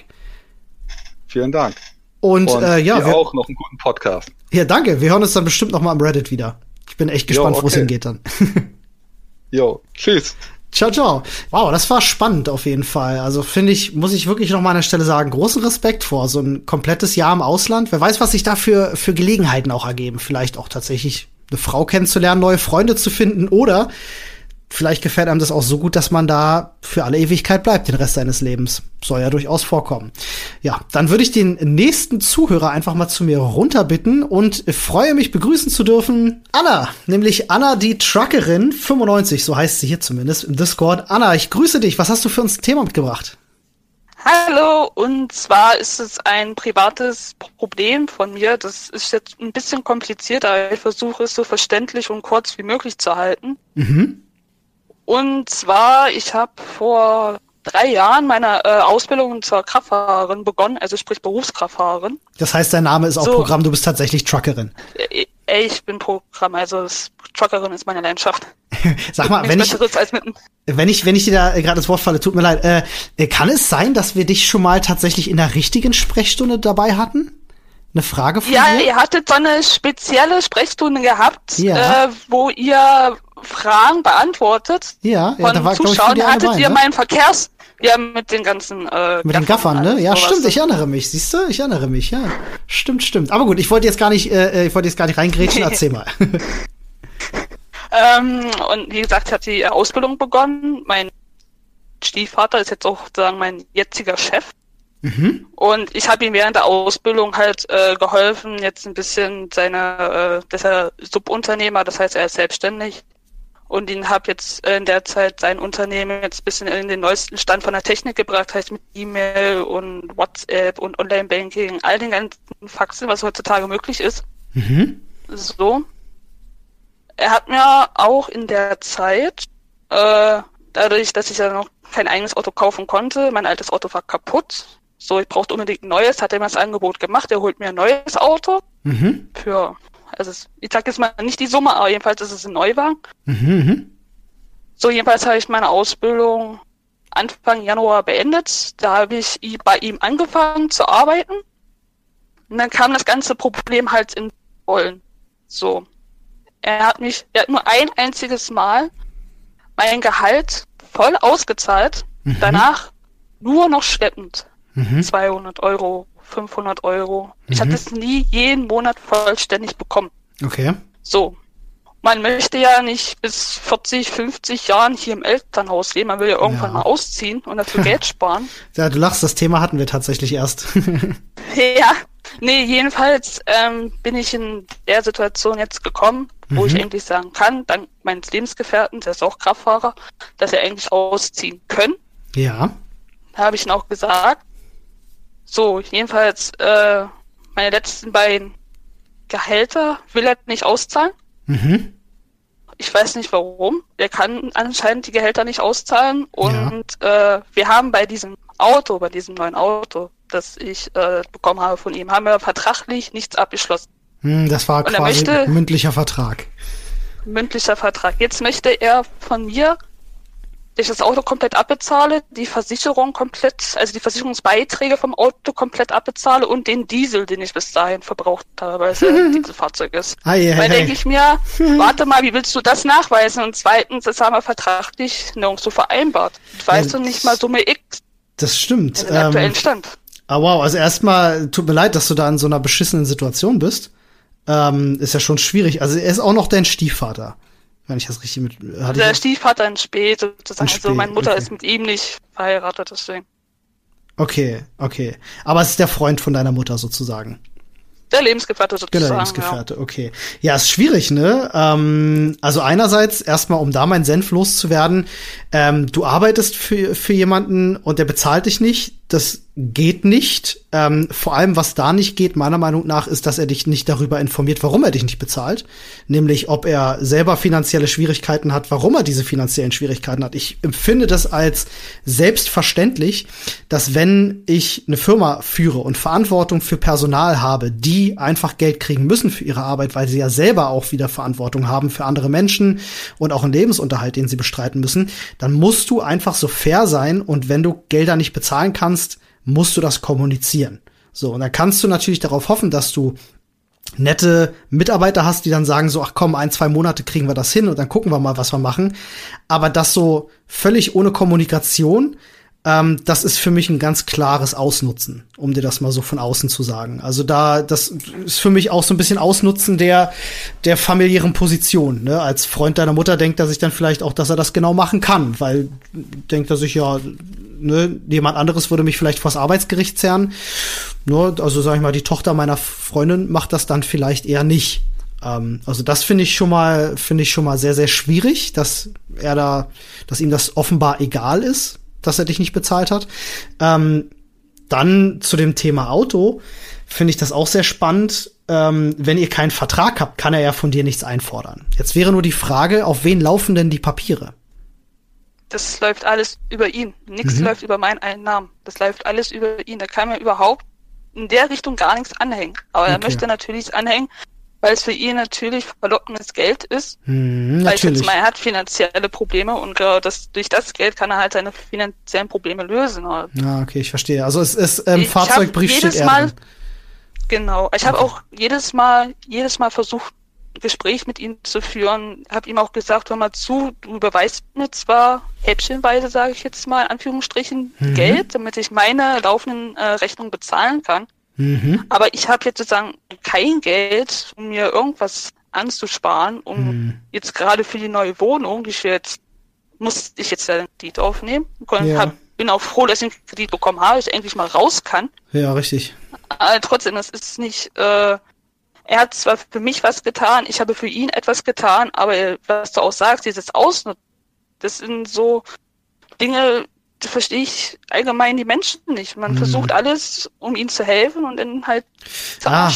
Vielen Dank. Und, Und äh, ja, wir auch noch einen guten Podcast. Ja, danke. Wir hören uns dann bestimmt noch mal am Reddit wieder. Ich bin echt gespannt, okay. wo es hingeht dann. jo, tschüss. Ciao, ciao. Wow, das war spannend auf jeden Fall. Also finde ich, muss ich wirklich noch mal an der Stelle sagen, großen Respekt vor so ein komplettes Jahr im Ausland. Wer weiß, was sich da für, für Gelegenheiten auch ergeben. Vielleicht auch tatsächlich eine Frau kennenzulernen, neue Freunde zu finden oder vielleicht gefällt einem das auch so gut, dass man da für alle Ewigkeit bleibt, den Rest seines Lebens. Soll ja durchaus vorkommen. Ja, dann würde ich den nächsten Zuhörer einfach mal zu mir runterbitten und freue mich begrüßen zu dürfen Anna, nämlich Anna die Truckerin 95, so heißt sie hier zumindest im Discord. Anna, ich grüße dich. Was hast du für uns ein Thema mitgebracht? Hallo, und zwar ist es ein privates Problem von mir. Das ist jetzt ein bisschen komplizierter. Ich versuche es so verständlich und kurz wie möglich zu halten. Mhm. Und zwar, ich habe vor drei Jahren meine äh, Ausbildung zur Kraftfahrerin begonnen, also sprich Berufskraftfahrerin. Das heißt, dein Name ist auch so, Programm, du bist tatsächlich Truckerin. Äh, ich bin Programm, also Truckerin ist meine Leidenschaft. Sag mal, wenn ich, wenn ich, wenn ich dir da gerade das Wort falle, tut mir leid, äh, äh, kann es sein, dass wir dich schon mal tatsächlich in der richtigen Sprechstunde dabei hatten? Eine Frage von Ja, dir? ihr hattet so eine spezielle Sprechstunde gehabt, ja. äh, wo ihr Fragen beantwortet. Ja, ja da war, Zuschauern. ich, hattet ihr ne? meinen Verkehrs ja, mit den ganzen äh, Mit den Gaffern, ne? Ja, stimmt, ich erinnere mich, siehst du? Ich erinnere mich, ja. Stimmt, stimmt. Aber gut, ich wollte jetzt gar nicht, äh, äh ich wollte jetzt gar nicht reingrätschen, erzähl mal. ähm, und wie gesagt, hat die Ausbildung begonnen. Mein Stiefvater ist jetzt auch sagen mein jetziger Chef. Mhm. Und ich habe ihm während der Ausbildung halt äh, geholfen, jetzt ein bisschen seine, äh, dass er Subunternehmer, das heißt er ist selbstständig, und ihn habe jetzt in der Zeit sein Unternehmen jetzt ein bisschen in den neuesten Stand von der Technik gebracht, heißt mit E-Mail und WhatsApp und Online-Banking, all den ganzen Faxen, was heutzutage möglich ist. Mhm. So. Er hat mir auch in der Zeit, äh, dadurch, dass ich ja noch kein eigenes Auto kaufen konnte, mein altes Auto war kaputt. So, ich brauchte unbedingt ein neues, hat er mir das Angebot gemacht, er holt mir ein neues Auto mhm. für also es, ich sag jetzt mal nicht die Summe, aber jedenfalls ist es ein Neuwagen. Mhm, mhm. So, jedenfalls habe ich meine Ausbildung Anfang Januar beendet. Da habe ich bei ihm angefangen zu arbeiten. Und dann kam das ganze Problem halt in Rollen. So. Er hat mich, er hat nur ein einziges Mal mein Gehalt voll ausgezahlt. Mhm. Danach nur noch schleppend. Mhm. 200 Euro, 500 Euro. Mhm. Ich hatte es nie jeden Monat vollständig bekommen. Okay. So. Man möchte ja nicht bis 40, 50 Jahren hier im Elternhaus leben. Man will ja irgendwann ja. mal ausziehen und dafür Geld sparen. Ja, du lachst, das Thema hatten wir tatsächlich erst. ja. Nee, jedenfalls ähm, bin ich in der Situation jetzt gekommen, wo mhm. ich eigentlich sagen kann, dank meines Lebensgefährten, der ist auch Kraftfahrer, dass er eigentlich ausziehen können. Ja. Da habe ich ihn auch gesagt, so, jedenfalls, äh, meine letzten beiden Gehälter will er nicht auszahlen. Mhm. Ich weiß nicht warum. Er kann anscheinend die Gehälter nicht auszahlen. Und ja. äh, wir haben bei diesem Auto, bei diesem neuen Auto, das ich äh, bekommen habe von ihm, haben wir vertraglich nichts abgeschlossen. Hm, das war quasi möchte, mündlicher Vertrag. Mündlicher Vertrag. Jetzt möchte er von mir ich das Auto komplett abbezahle, die Versicherung komplett, also die Versicherungsbeiträge vom Auto komplett abbezahle und den Diesel, den ich bis dahin verbraucht habe, weil es ja ein Dieselfahrzeug ist. Hi, Weil denke ich mir, warte mal, wie willst du das nachweisen? Und zweitens, das haben wir vertraglich nirgendwo vereinbart. Weißt ja, du nicht mal Summe X. Das stimmt. In ähm, aktuellen Stand. Ah, wow, also erstmal tut mir leid, dass du da in so einer beschissenen Situation bist. Ähm, ist ja schon schwierig. Also er ist auch noch dein Stiefvater. Wenn ich das richtig mit. Hatte der Stiefvater in Spee sozusagen. In also meine Mutter okay. ist mit ihm nicht verheiratet, deswegen. Okay, okay. Aber es ist der Freund von deiner Mutter sozusagen. Der Lebensgefährte sozusagen. Genau, der Lebensgefährte, ja. okay. Ja, ist schwierig, ne? Ähm, also einerseits erstmal, um da mein Senf loszuwerden, ähm, du arbeitest für, für jemanden und der bezahlt dich nicht. Das geht nicht. Ähm, vor allem, was da nicht geht, meiner Meinung nach, ist, dass er dich nicht darüber informiert, warum er dich nicht bezahlt. Nämlich, ob er selber finanzielle Schwierigkeiten hat, warum er diese finanziellen Schwierigkeiten hat. Ich empfinde das als selbstverständlich, dass wenn ich eine Firma führe und Verantwortung für Personal habe, die einfach Geld kriegen müssen für ihre Arbeit, weil sie ja selber auch wieder Verantwortung haben für andere Menschen und auch einen Lebensunterhalt, den sie bestreiten müssen, dann musst du einfach so fair sein und wenn du Gelder nicht bezahlen kannst, musst du das kommunizieren. So, und dann kannst du natürlich darauf hoffen, dass du nette Mitarbeiter hast, die dann sagen so, ach komm, ein, zwei Monate kriegen wir das hin und dann gucken wir mal, was wir machen. Aber das so völlig ohne Kommunikation, ähm, das ist für mich ein ganz klares Ausnutzen, um dir das mal so von außen zu sagen. Also da, das ist für mich auch so ein bisschen Ausnutzen der, der familiären Position. Ne? Als Freund deiner Mutter denkt er sich dann vielleicht auch, dass er das genau machen kann, weil denkt er sich ja, ne, jemand anderes würde mich vielleicht vors Arbeitsgericht zerren. Nur, also sag ich mal, die Tochter meiner Freundin macht das dann vielleicht eher nicht. Ähm, also das finde ich schon mal, finde ich schon mal sehr, sehr schwierig, dass er da, dass ihm das offenbar egal ist dass er dich nicht bezahlt hat. Ähm, dann zu dem Thema Auto finde ich das auch sehr spannend. Ähm, wenn ihr keinen Vertrag habt, kann er ja von dir nichts einfordern. Jetzt wäre nur die Frage, auf wen laufen denn die Papiere? das läuft alles über ihn. Nichts mhm. läuft über meinen Einnahmen. Das läuft alles über ihn. Da kann mir überhaupt in der Richtung gar nichts anhängen. Aber okay. er möchte natürlich anhängen, weil es für ihn natürlich verlockendes Geld ist. Hm, weil ich jetzt mal, er hat finanzielle Probleme und äh, das, durch das Geld kann er halt seine finanziellen Probleme lösen. Ja, ah, okay, ich verstehe. Also es ist ähm, Fahrzeugbrief steht er Mal, Genau. Ich habe auch jedes Mal, jedes Mal versucht, ein Gespräch mit ihm zu führen. Habe ihm auch gesagt, hör mal zu, du überweist mir zwar häppchenweise, sage ich jetzt mal, in Anführungsstrichen, mhm. Geld, damit ich meine laufenden äh, Rechnungen bezahlen kann. Mhm. Aber ich habe jetzt sozusagen kein Geld, um mir irgendwas anzusparen, um mhm. jetzt gerade für die neue Wohnung, die ich jetzt, muss ich jetzt den Kredit aufnehmen. Ja. Hab, bin auch froh, dass ich den Kredit bekommen habe, ich endlich mal raus kann. Ja, richtig. Aber trotzdem, das ist nicht, äh, er hat zwar für mich was getan, ich habe für ihn etwas getan, aber was du auch sagst, dieses Ausnutzen, das sind so Dinge, verstehe ich allgemein die Menschen nicht. Man hm. versucht alles, um ihnen zu helfen und dann halt ah,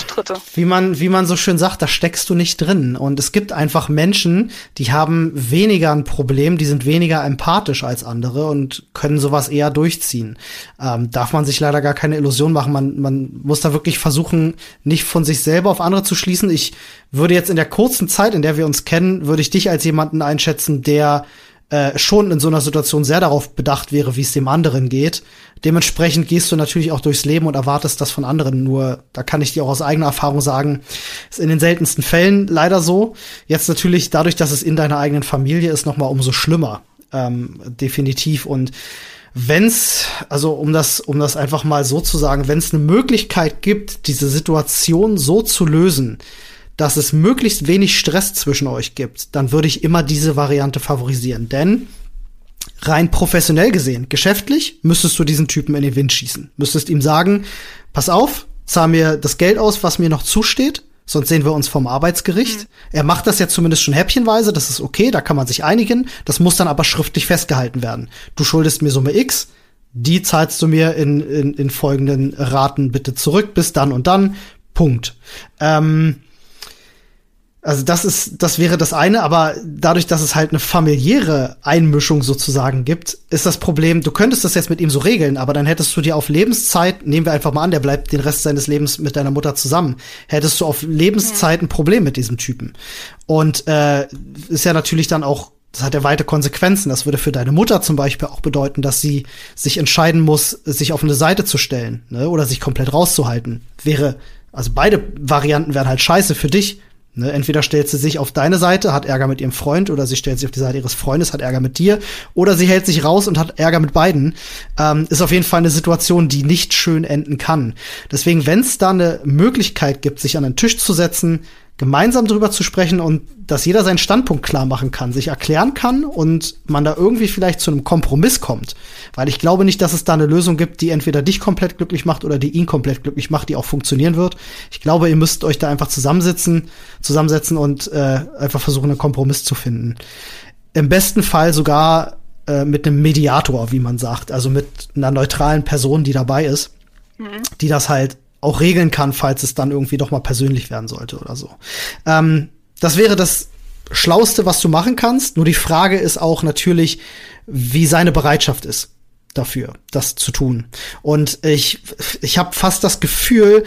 Wie man, wie man so schön sagt, da steckst du nicht drin. Und es gibt einfach Menschen, die haben weniger ein Problem, die sind weniger empathisch als andere und können sowas eher durchziehen. Ähm, darf man sich leider gar keine Illusion machen. Man, man muss da wirklich versuchen, nicht von sich selber auf andere zu schließen. Ich würde jetzt in der kurzen Zeit, in der wir uns kennen, würde ich dich als jemanden einschätzen, der äh, schon in so einer Situation sehr darauf bedacht wäre, wie es dem anderen geht. Dementsprechend gehst du natürlich auch durchs Leben und erwartest das von anderen. Nur, da kann ich dir auch aus eigener Erfahrung sagen, ist in den seltensten Fällen leider so. Jetzt natürlich dadurch, dass es in deiner eigenen Familie ist, noch mal umso schlimmer. Ähm, definitiv. Und wenn's, also um das, um das einfach mal so zu sagen, wenn es eine Möglichkeit gibt, diese Situation so zu lösen, dass es möglichst wenig Stress zwischen euch gibt, dann würde ich immer diese Variante favorisieren. Denn rein professionell gesehen, geschäftlich, müsstest du diesen Typen in den Wind schießen. Müsstest ihm sagen, pass auf, zahl mir das Geld aus, was mir noch zusteht, sonst sehen wir uns vom Arbeitsgericht. Mhm. Er macht das ja zumindest schon häppchenweise, das ist okay, da kann man sich einigen. Das muss dann aber schriftlich festgehalten werden. Du schuldest mir Summe X, die zahlst du mir in, in, in folgenden Raten bitte zurück, bis dann und dann. Punkt. Ähm, also das ist, das wäre das eine, aber dadurch, dass es halt eine familiäre Einmischung sozusagen gibt, ist das Problem, du könntest das jetzt mit ihm so regeln, aber dann hättest du dir auf Lebenszeit, nehmen wir einfach mal an, der bleibt den Rest seines Lebens mit deiner Mutter zusammen, hättest du auf Lebenszeit ein Problem mit diesem Typen. Und äh, ist ja natürlich dann auch das hat ja weite Konsequenzen. Das würde für deine Mutter zum Beispiel auch bedeuten, dass sie sich entscheiden muss, sich auf eine Seite zu stellen ne, oder sich komplett rauszuhalten. Wäre, also beide Varianten wären halt scheiße für dich, Ne, entweder stellt sie sich auf deine Seite, hat Ärger mit ihrem Freund, oder sie stellt sich auf die Seite ihres Freundes, hat Ärger mit dir, oder sie hält sich raus und hat Ärger mit beiden. Ähm, ist auf jeden Fall eine Situation, die nicht schön enden kann. Deswegen, wenn es da eine Möglichkeit gibt, sich an den Tisch zu setzen, gemeinsam drüber zu sprechen und dass jeder seinen Standpunkt klar machen kann, sich erklären kann und man da irgendwie vielleicht zu einem Kompromiss kommt. Weil ich glaube nicht, dass es da eine Lösung gibt, die entweder dich komplett glücklich macht oder die ihn komplett glücklich macht, die auch funktionieren wird. Ich glaube, ihr müsst euch da einfach zusammensitzen, zusammensetzen und äh, einfach versuchen, einen Kompromiss zu finden. Im besten Fall sogar äh, mit einem Mediator, wie man sagt, also mit einer neutralen Person, die dabei ist, mhm. die das halt auch regeln kann, falls es dann irgendwie doch mal persönlich werden sollte oder so. Ähm, das wäre das Schlauste, was du machen kannst. Nur die Frage ist auch natürlich, wie seine Bereitschaft ist dafür, das zu tun. Und ich, ich habe fast das Gefühl,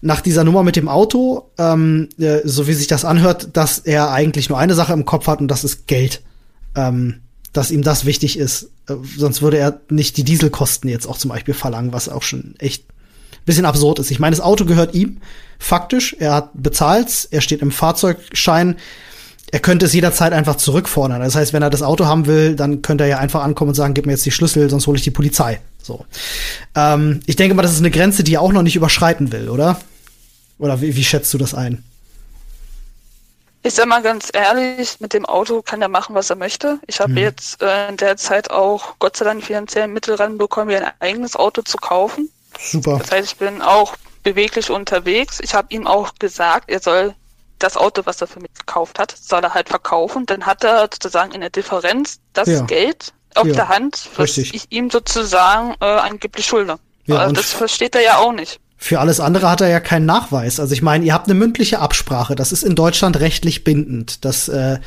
nach dieser Nummer mit dem Auto, ähm, äh, so wie sich das anhört, dass er eigentlich nur eine Sache im Kopf hat und das ist Geld. Ähm, dass ihm das wichtig ist. Äh, sonst würde er nicht die Dieselkosten jetzt auch zum Beispiel verlangen, was auch schon echt bisschen absurd ist. Ich meine, das Auto gehört ihm, faktisch. Er hat bezahlt, er steht im Fahrzeugschein. Er könnte es jederzeit einfach zurückfordern. Das heißt, wenn er das Auto haben will, dann könnte er ja einfach ankommen und sagen, gib mir jetzt die Schlüssel, sonst hole ich die Polizei. So. Ähm, ich denke mal, das ist eine Grenze, die er auch noch nicht überschreiten will, oder? Oder wie, wie schätzt du das ein? Ich sag mal ganz ehrlich, mit dem Auto kann er machen, was er möchte. Ich habe mhm. jetzt äh, in der Zeit auch Gott sei Dank finanziellen Mittel ranbekommen, mir ein eigenes Auto zu kaufen. Super. Das heißt, ich bin auch beweglich unterwegs. Ich habe ihm auch gesagt, er soll das Auto, was er für mich gekauft hat, soll er halt verkaufen. Dann hat er sozusagen in der Differenz das ja. Geld auf ja. der Hand, was Richtig. ich ihm sozusagen äh, angeblich schulde. Ja, also das versteht er ja auch nicht. Für alles andere hat er ja keinen Nachweis. Also ich meine, ihr habt eine mündliche Absprache. Das ist in Deutschland rechtlich bindend. Das äh,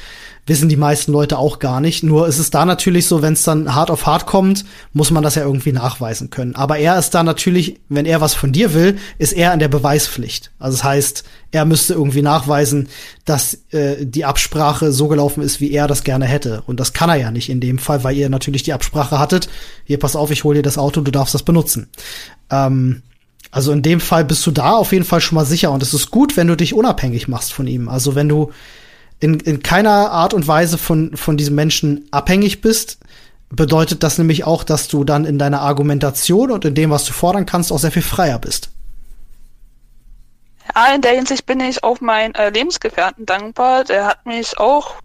wissen die meisten Leute auch gar nicht. Nur ist es da natürlich so, wenn es dann hart auf hart kommt, muss man das ja irgendwie nachweisen können. Aber er ist da natürlich, wenn er was von dir will, ist er in der Beweispflicht. Also das heißt, er müsste irgendwie nachweisen, dass äh, die Absprache so gelaufen ist, wie er das gerne hätte. Und das kann er ja nicht in dem Fall, weil ihr natürlich die Absprache hattet. Hier, pass auf, ich hole dir das Auto, du darfst das benutzen. Ähm, also in dem Fall bist du da auf jeden Fall schon mal sicher und es ist gut, wenn du dich unabhängig machst von ihm. Also wenn du in, in keiner Art und Weise von, von diesem Menschen abhängig bist, bedeutet das nämlich auch, dass du dann in deiner Argumentation und in dem, was du fordern kannst, auch sehr viel freier bist. Ja, in der Hinsicht bin ich auch meinen äh, Lebensgefährten dankbar. Der hat mich auch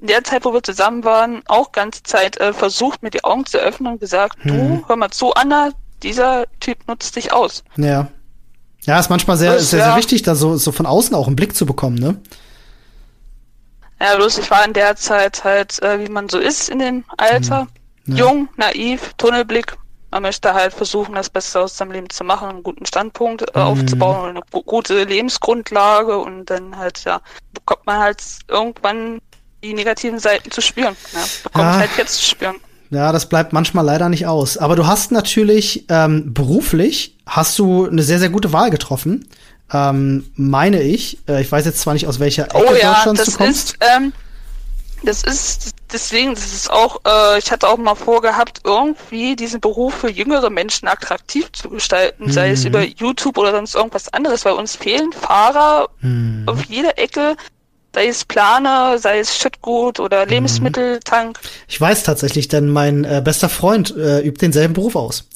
in der Zeit, wo wir zusammen waren, auch ganze Zeit äh, versucht, mir die Augen zu öffnen und gesagt, hm. du, hör mal zu, Anna, dieser Typ nutzt dich aus. Ja. Ja, ist manchmal sehr, das, sehr, sehr wichtig, da so, so von außen auch einen Blick zu bekommen, ne? Ja, bloß ich war in der Zeit halt, äh, wie man so ist in dem Alter. Hm. Ja. Jung, naiv, Tunnelblick. Man möchte halt versuchen, das Beste aus seinem Leben zu machen, einen guten Standpunkt äh, hm. aufzubauen, eine gute Lebensgrundlage und dann halt, ja, bekommt man halt irgendwann die negativen Seiten zu spüren. Ja, bekommt ja. halt jetzt zu spüren. Ja, das bleibt manchmal leider nicht aus. Aber du hast natürlich ähm, beruflich hast du eine sehr, sehr gute Wahl getroffen. Ähm, meine ich. Äh, ich weiß jetzt zwar nicht, aus welcher Ecke oh, ja, Deutschlands du kommst. Ist, ähm, das ist deswegen, das ist auch, äh, ich hatte auch mal vorgehabt, irgendwie diesen Beruf für jüngere Menschen attraktiv zu gestalten, mhm. sei es mhm. über YouTube oder sonst irgendwas anderes, weil uns fehlen Fahrer mhm. auf jeder Ecke, sei es Planer, sei es Schüttgut oder mhm. Lebensmitteltank. Ich weiß tatsächlich, denn mein äh, bester Freund äh, übt denselben Beruf aus.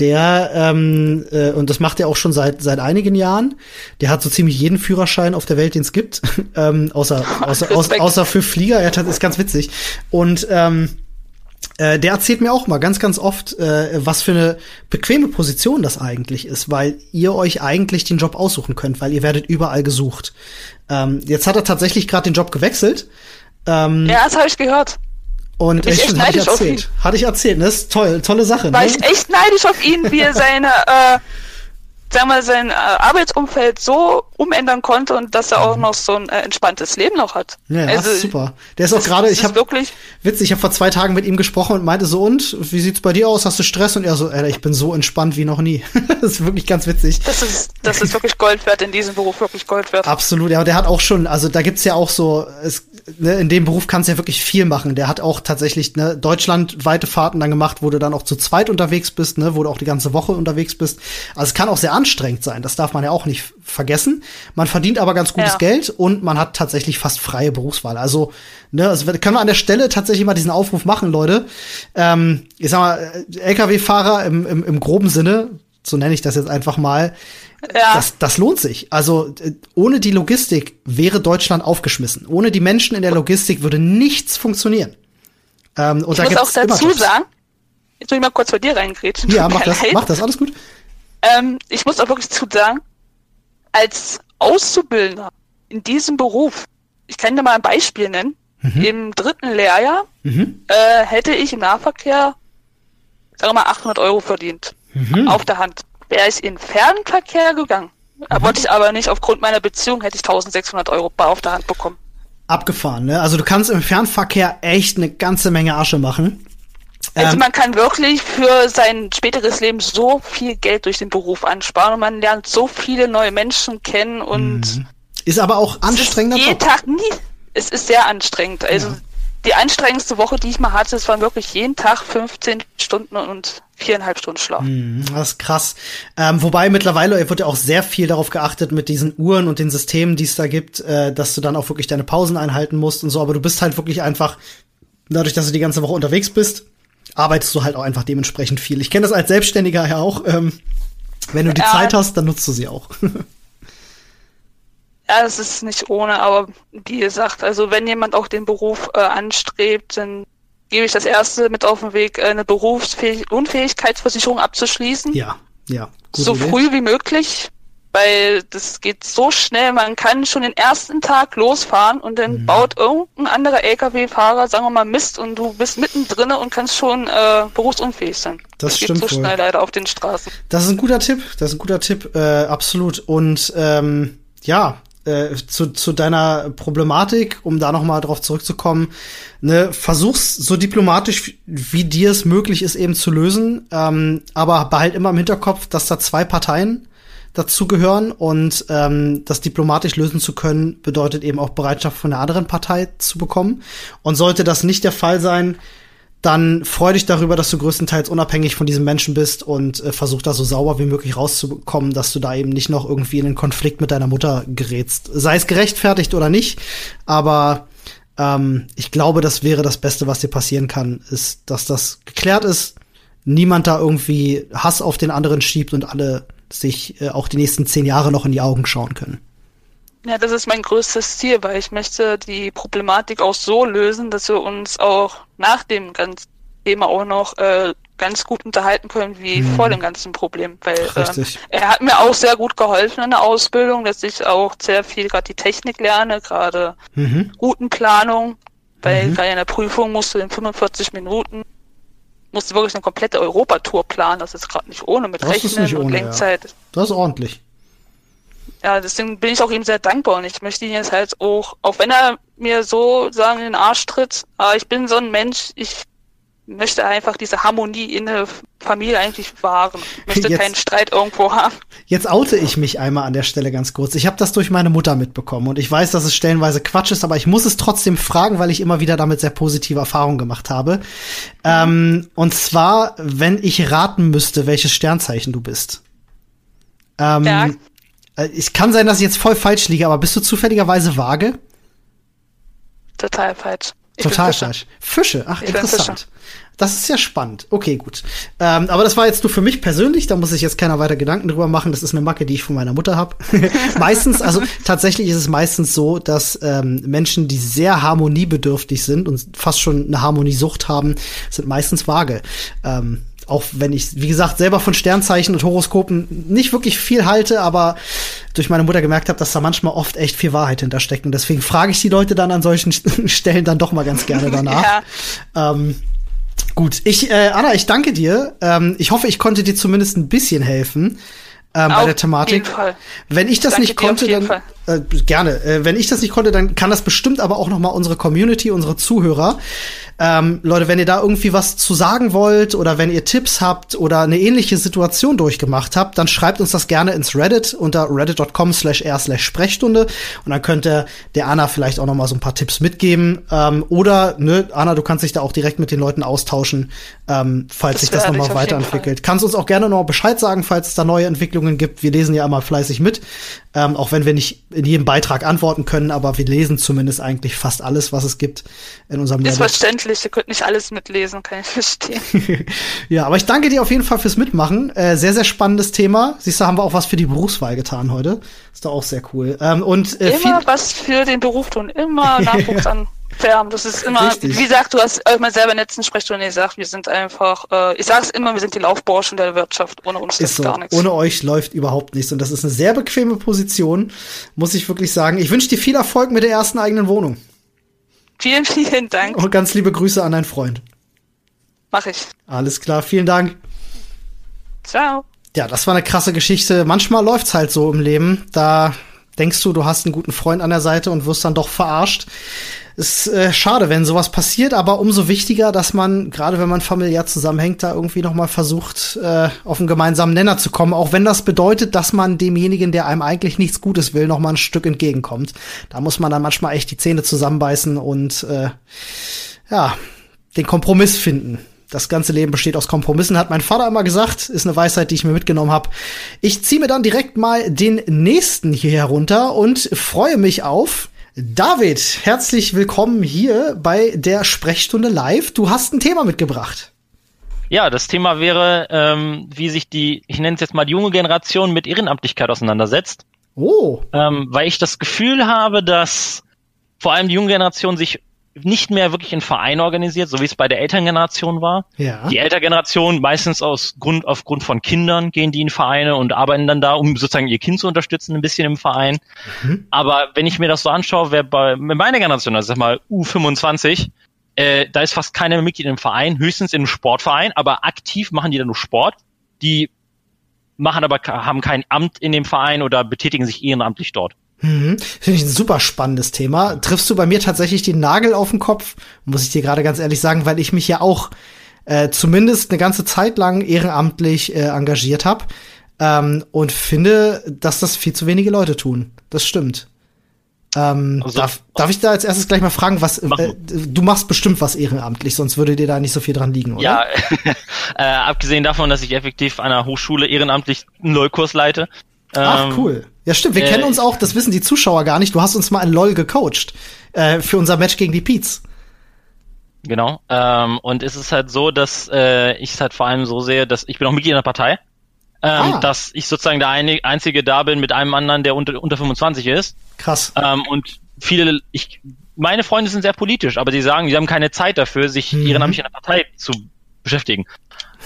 Der, ähm, äh, und das macht er auch schon seit seit einigen Jahren, der hat so ziemlich jeden Führerschein auf der Welt, den es gibt, ähm, außer, außer, außer, außer für Flieger, ja, das ist ganz witzig. Und ähm, äh, der erzählt mir auch mal ganz, ganz oft, äh, was für eine bequeme Position das eigentlich ist, weil ihr euch eigentlich den Job aussuchen könnt, weil ihr werdet überall gesucht. Ähm, jetzt hat er tatsächlich gerade den Job gewechselt. Ähm, ja, das habe ich gehört. Und ich echt hatte ich erzählt. Hatte ich erzählt, ne? Das ist toll, tolle Sache. War ne? ich echt neidisch auf ihn, wie er seine äh, sagen wir, sein äh, Arbeitsumfeld so umändern konnte und dass er auch mhm. noch so ein äh, entspanntes Leben noch hat. Ja, also, ist super. Der ist auch gerade, ich habe wirklich witzig, ich habe vor zwei Tagen mit ihm gesprochen und meinte so und wie sieht's bei dir aus? Hast du Stress? Und er so, Alter, ich bin so entspannt wie noch nie. das ist wirklich ganz witzig. Das ist das ist wirklich Gold wert in diesem Beruf, wirklich Gold wert. Absolut. Ja, der hat auch schon, also da gibt's ja auch so es, ne, in dem Beruf kannst du ja wirklich viel machen. Der hat auch tatsächlich ne, deutschlandweite Fahrten dann gemacht, wo du dann auch zu zweit unterwegs bist, ne, wo du auch die ganze Woche unterwegs bist. Also es kann auch sehr anstrengend sein. Das darf man ja auch nicht vergessen. Man verdient aber ganz gutes ja. Geld und man hat tatsächlich fast freie Berufswahl. Also, ne, also können wir an der Stelle tatsächlich mal diesen Aufruf machen, Leute. Ähm, ich sag mal, LKW-Fahrer im, im, im groben Sinne, so nenne ich das jetzt einfach mal, ja. das, das lohnt sich. Also äh, ohne die Logistik wäre Deutschland aufgeschmissen. Ohne die Menschen in der Logistik würde nichts funktionieren. Ähm, und ich da muss auch dazu sagen, jetzt muss ich mal kurz bei dir reingrätschen. Ja, mach das, mach das, alles gut. Ähm, ich muss auch wirklich zu sagen, als Auszubildender in diesem Beruf, ich kann dir mal ein Beispiel nennen, mhm. im dritten Lehrjahr mhm. äh, hätte ich im Nahverkehr, sagen wir mal, 800 Euro verdient. Mhm. Auf der Hand. Wäre ich in Fernverkehr gegangen, mhm. wollte ich aber nicht, aufgrund meiner Beziehung hätte ich 1600 Euro auf der Hand bekommen. Abgefahren, ne? Also du kannst im Fernverkehr echt eine ganze Menge Asche machen. Also ähm, man kann wirklich für sein späteres Leben so viel Geld durch den Beruf ansparen und man lernt so viele neue Menschen kennen und mhm. ist aber auch anstrengender. Jeden Tag nie. Es ist sehr anstrengend. Also ja. die anstrengendste Woche, die ich mal hatte, es waren wirklich jeden Tag 15 Stunden und viereinhalb Stunden Schlaf. Mhm, das ist krass. Ähm, wobei mittlerweile wird ja auch sehr viel darauf geachtet mit diesen Uhren und den Systemen, die es da gibt, äh, dass du dann auch wirklich deine Pausen einhalten musst und so. Aber du bist halt wirklich einfach dadurch, dass du die ganze Woche unterwegs bist, arbeitest du halt auch einfach dementsprechend viel. Ich kenne das als Selbstständiger ja auch. Ähm, wenn du die ja. Zeit hast, dann nutzt du sie auch. ja, das ist nicht ohne, aber wie gesagt, also wenn jemand auch den Beruf äh, anstrebt, dann gebe ich das erste mit auf den Weg, äh, eine Berufsunfähigkeitsversicherung abzuschließen. Ja, ja. so Idee. früh wie möglich. Weil das geht so schnell, man kann schon den ersten Tag losfahren und dann mhm. baut irgendein anderer LKW-Fahrer, sagen wir mal, Mist und du bist mittendrin und kannst schon äh, berufsunfähig sein. Das, das stimmt geht so wohl. schnell leider auf den Straßen. Das ist ein guter Tipp, das ist ein guter Tipp, äh, absolut. Und ähm, ja, äh, zu, zu deiner Problematik, um da noch mal drauf zurückzukommen, ne, versuch's so diplomatisch wie dir es möglich ist eben zu lösen, ähm, aber behalt immer im Hinterkopf, dass da zwei Parteien dazugehören und ähm, das diplomatisch lösen zu können bedeutet eben auch Bereitschaft von der anderen Partei zu bekommen und sollte das nicht der Fall sein, dann freu dich darüber, dass du größtenteils unabhängig von diesem Menschen bist und äh, versuch da so sauber wie möglich rauszukommen, dass du da eben nicht noch irgendwie in einen Konflikt mit deiner Mutter gerätst. Sei es gerechtfertigt oder nicht, aber ähm, ich glaube, das wäre das Beste, was dir passieren kann, ist, dass das geklärt ist, niemand da irgendwie Hass auf den anderen schiebt und alle sich äh, auch die nächsten zehn Jahre noch in die Augen schauen können. Ja, das ist mein größtes Ziel, weil ich möchte die Problematik auch so lösen, dass wir uns auch nach dem ganzen Thema auch noch äh, ganz gut unterhalten können wie hm. vor dem ganzen Problem. Weil äh, er hat mir auch sehr gut geholfen in der Ausbildung, dass ich auch sehr viel gerade die Technik lerne, gerade mhm. Routenplanung, weil mhm. gerade in der Prüfung musst du in 45 Minuten musst du wirklich eine komplette Europatour planen. Das ist gerade nicht ohne mit das Rechnen und Lenkzeit. Ja. Das ist ordentlich ja, deswegen bin ich auch ihm sehr dankbar und ich möchte ihn jetzt halt auch, auch wenn er mir so sagen in den Arsch tritt, aber ich bin so ein Mensch, ich möchte einfach diese Harmonie in der Familie eigentlich wahren. Möchte jetzt, keinen Streit irgendwo haben. Jetzt oute ich mich einmal an der Stelle ganz kurz. Ich habe das durch meine Mutter mitbekommen und ich weiß, dass es stellenweise Quatsch ist, aber ich muss es trotzdem fragen, weil ich immer wieder damit sehr positive Erfahrungen gemacht habe. Ähm, und zwar, wenn ich raten müsste, welches Sternzeichen du bist. Ähm, ja. Äh, es kann sein, dass ich jetzt voll falsch liege, aber bist du zufälligerweise vage? Total falsch. Ich Total falsch. Fische, ach, ich interessant. Das ist ja spannend. Okay, gut. Ähm, aber das war jetzt nur für mich persönlich, da muss sich jetzt keiner weiter Gedanken drüber machen. Das ist eine Macke, die ich von meiner Mutter habe. meistens, also tatsächlich ist es meistens so, dass ähm, Menschen, die sehr harmoniebedürftig sind und fast schon eine Harmoniesucht haben, sind meistens vage. Ähm, auch wenn ich, wie gesagt, selber von Sternzeichen und Horoskopen nicht wirklich viel halte, aber durch meine Mutter gemerkt habe, dass da manchmal oft echt viel Wahrheit hintersteckt. Und deswegen frage ich die Leute dann an solchen Stellen dann doch mal ganz gerne danach. ja. ähm, gut, ich, äh, Anna, ich danke dir. Ähm, ich hoffe, ich konnte dir zumindest ein bisschen helfen ähm, bei der Thematik. Wenn ich das nicht konnte, dann äh, gerne. Äh, wenn ich das nicht konnte, dann kann das bestimmt aber auch noch mal unsere Community, unsere Zuhörer. Ähm, Leute, wenn ihr da irgendwie was zu sagen wollt oder wenn ihr Tipps habt oder eine ähnliche Situation durchgemacht habt, dann schreibt uns das gerne ins Reddit unter reddit.com slash r slash Sprechstunde und dann könnt ihr der Anna vielleicht auch noch mal so ein paar Tipps mitgeben. Ähm, oder, ne, Anna, du kannst dich da auch direkt mit den Leuten austauschen, ähm, falls das sich das noch mal weiterentwickelt. Kannst uns auch gerne noch Bescheid sagen, falls es da neue Entwicklungen gibt. Wir lesen ja immer fleißig mit, ähm, auch wenn wir nicht in jedem Beitrag antworten können, aber wir lesen zumindest eigentlich fast alles, was es gibt in unserem Ist verständlich verständlich, ihr könnt nicht alles mitlesen, kann ich verstehen. ja, aber ich danke dir auf jeden Fall fürs Mitmachen. Äh, sehr, sehr spannendes Thema. Siehst du, haben wir auch was für die Berufswahl getan heute. Ist doch auch sehr cool. Ähm, und, äh, immer was für den Beruf tun, immer Nachwuchs an. Färben. Das ist immer, Richtig. wie gesagt, du hast mal selber in der letzten Sprechstunde gesagt, wir sind einfach, äh, ich sage es immer, wir sind die Laufburschen der Wirtschaft. Ohne uns ist so. gar nichts. Ohne euch läuft überhaupt nichts. Und das ist eine sehr bequeme Position, muss ich wirklich sagen. Ich wünsche dir viel Erfolg mit der ersten eigenen Wohnung. Vielen, vielen Dank. Und ganz liebe Grüße an deinen Freund. Mach ich. Alles klar, vielen Dank. Ciao. Ja, das war eine krasse Geschichte. Manchmal läuft's halt so im Leben. Da denkst du, du hast einen guten Freund an der Seite und wirst dann doch verarscht ist äh, schade, wenn sowas passiert, aber umso wichtiger, dass man, gerade wenn man familiär zusammenhängt, da irgendwie noch mal versucht, äh, auf einen gemeinsamen Nenner zu kommen, auch wenn das bedeutet, dass man demjenigen, der einem eigentlich nichts Gutes will, noch mal ein Stück entgegenkommt. Da muss man dann manchmal echt die Zähne zusammenbeißen und äh, ja, den Kompromiss finden. Das ganze Leben besteht aus Kompromissen, hat mein Vater immer gesagt. Ist eine Weisheit, die ich mir mitgenommen habe. Ich ziehe mir dann direkt mal den nächsten hier herunter und freue mich auf David, herzlich willkommen hier bei der Sprechstunde Live. Du hast ein Thema mitgebracht. Ja, das Thema wäre, ähm, wie sich die, ich nenne es jetzt mal die junge Generation mit Ehrenamtlichkeit auseinandersetzt. Oh. Ähm, weil ich das Gefühl habe, dass vor allem die junge Generation sich nicht mehr wirklich in Verein organisiert, so wie es bei der Elterngeneration war. Ja. Die Elterngeneration meistens aus Grund, aufgrund von Kindern gehen die in Vereine und arbeiten dann da, um sozusagen ihr Kind zu unterstützen, ein bisschen im Verein. Mhm. Aber wenn ich mir das so anschaue, wer bei meiner Generation, also sag mal U25, äh, da ist fast keiner Mitglied im Verein, höchstens einem Sportverein, aber aktiv machen die dann nur Sport. Die machen aber haben kein Amt in dem Verein oder betätigen sich ehrenamtlich dort. Mhm. Finde ich ein super spannendes Thema. Triffst du bei mir tatsächlich den Nagel auf den Kopf, muss ich dir gerade ganz ehrlich sagen, weil ich mich ja auch äh, zumindest eine ganze Zeit lang ehrenamtlich äh, engagiert habe ähm, und finde, dass das viel zu wenige Leute tun. Das stimmt. Ähm, also, darf, darf ich da als erstes gleich mal fragen, was mach äh, du machst bestimmt was ehrenamtlich, sonst würde dir da nicht so viel dran liegen, oder? Ja, äh, abgesehen davon, dass ich effektiv an einer Hochschule ehrenamtlich einen LOL-Kurs leite, Ach, ähm, cool. Ja, stimmt. Wir äh, kennen uns auch, das wissen die Zuschauer gar nicht. Du hast uns mal in LOL gecoacht. Äh, für unser Match gegen die Peets. Genau. Ähm, und es ist halt so, dass äh, ich es halt vor allem so sehe, dass ich bin auch Mitglied in der Partei. Ähm, ah. Dass ich sozusagen der Einzige da bin mit einem anderen, der unter, unter 25 ist. Krass. Ähm, und viele, ich, meine Freunde sind sehr politisch, aber die sagen, sie haben keine Zeit dafür, sich mhm. ehrenamtlich in der Partei zu beschäftigen.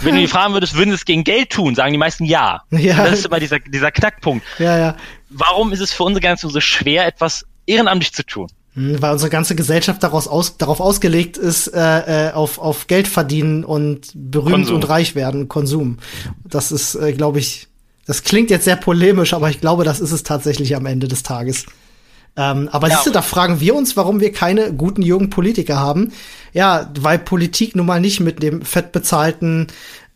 Wenn du die fragen würdest, würden sie es gegen Geld tun, sagen die meisten ja. ja. Das ist immer dieser, dieser Knackpunkt. Ja, ja. Warum ist es für unsere Generation so schwer, etwas ehrenamtlich zu tun? Hm, weil unsere ganze Gesellschaft daraus aus, darauf ausgelegt ist, äh, äh, auf, auf Geld verdienen und berühmt Konsum. und reich werden, Konsum. Das ist, äh, glaube ich, das klingt jetzt sehr polemisch, aber ich glaube, das ist es tatsächlich am Ende des Tages. Ähm, aber ja, siehst du, da fragen wir uns, warum wir keine guten jungen Politiker haben. Ja, weil Politik nun mal nicht mit dem fettbezahlten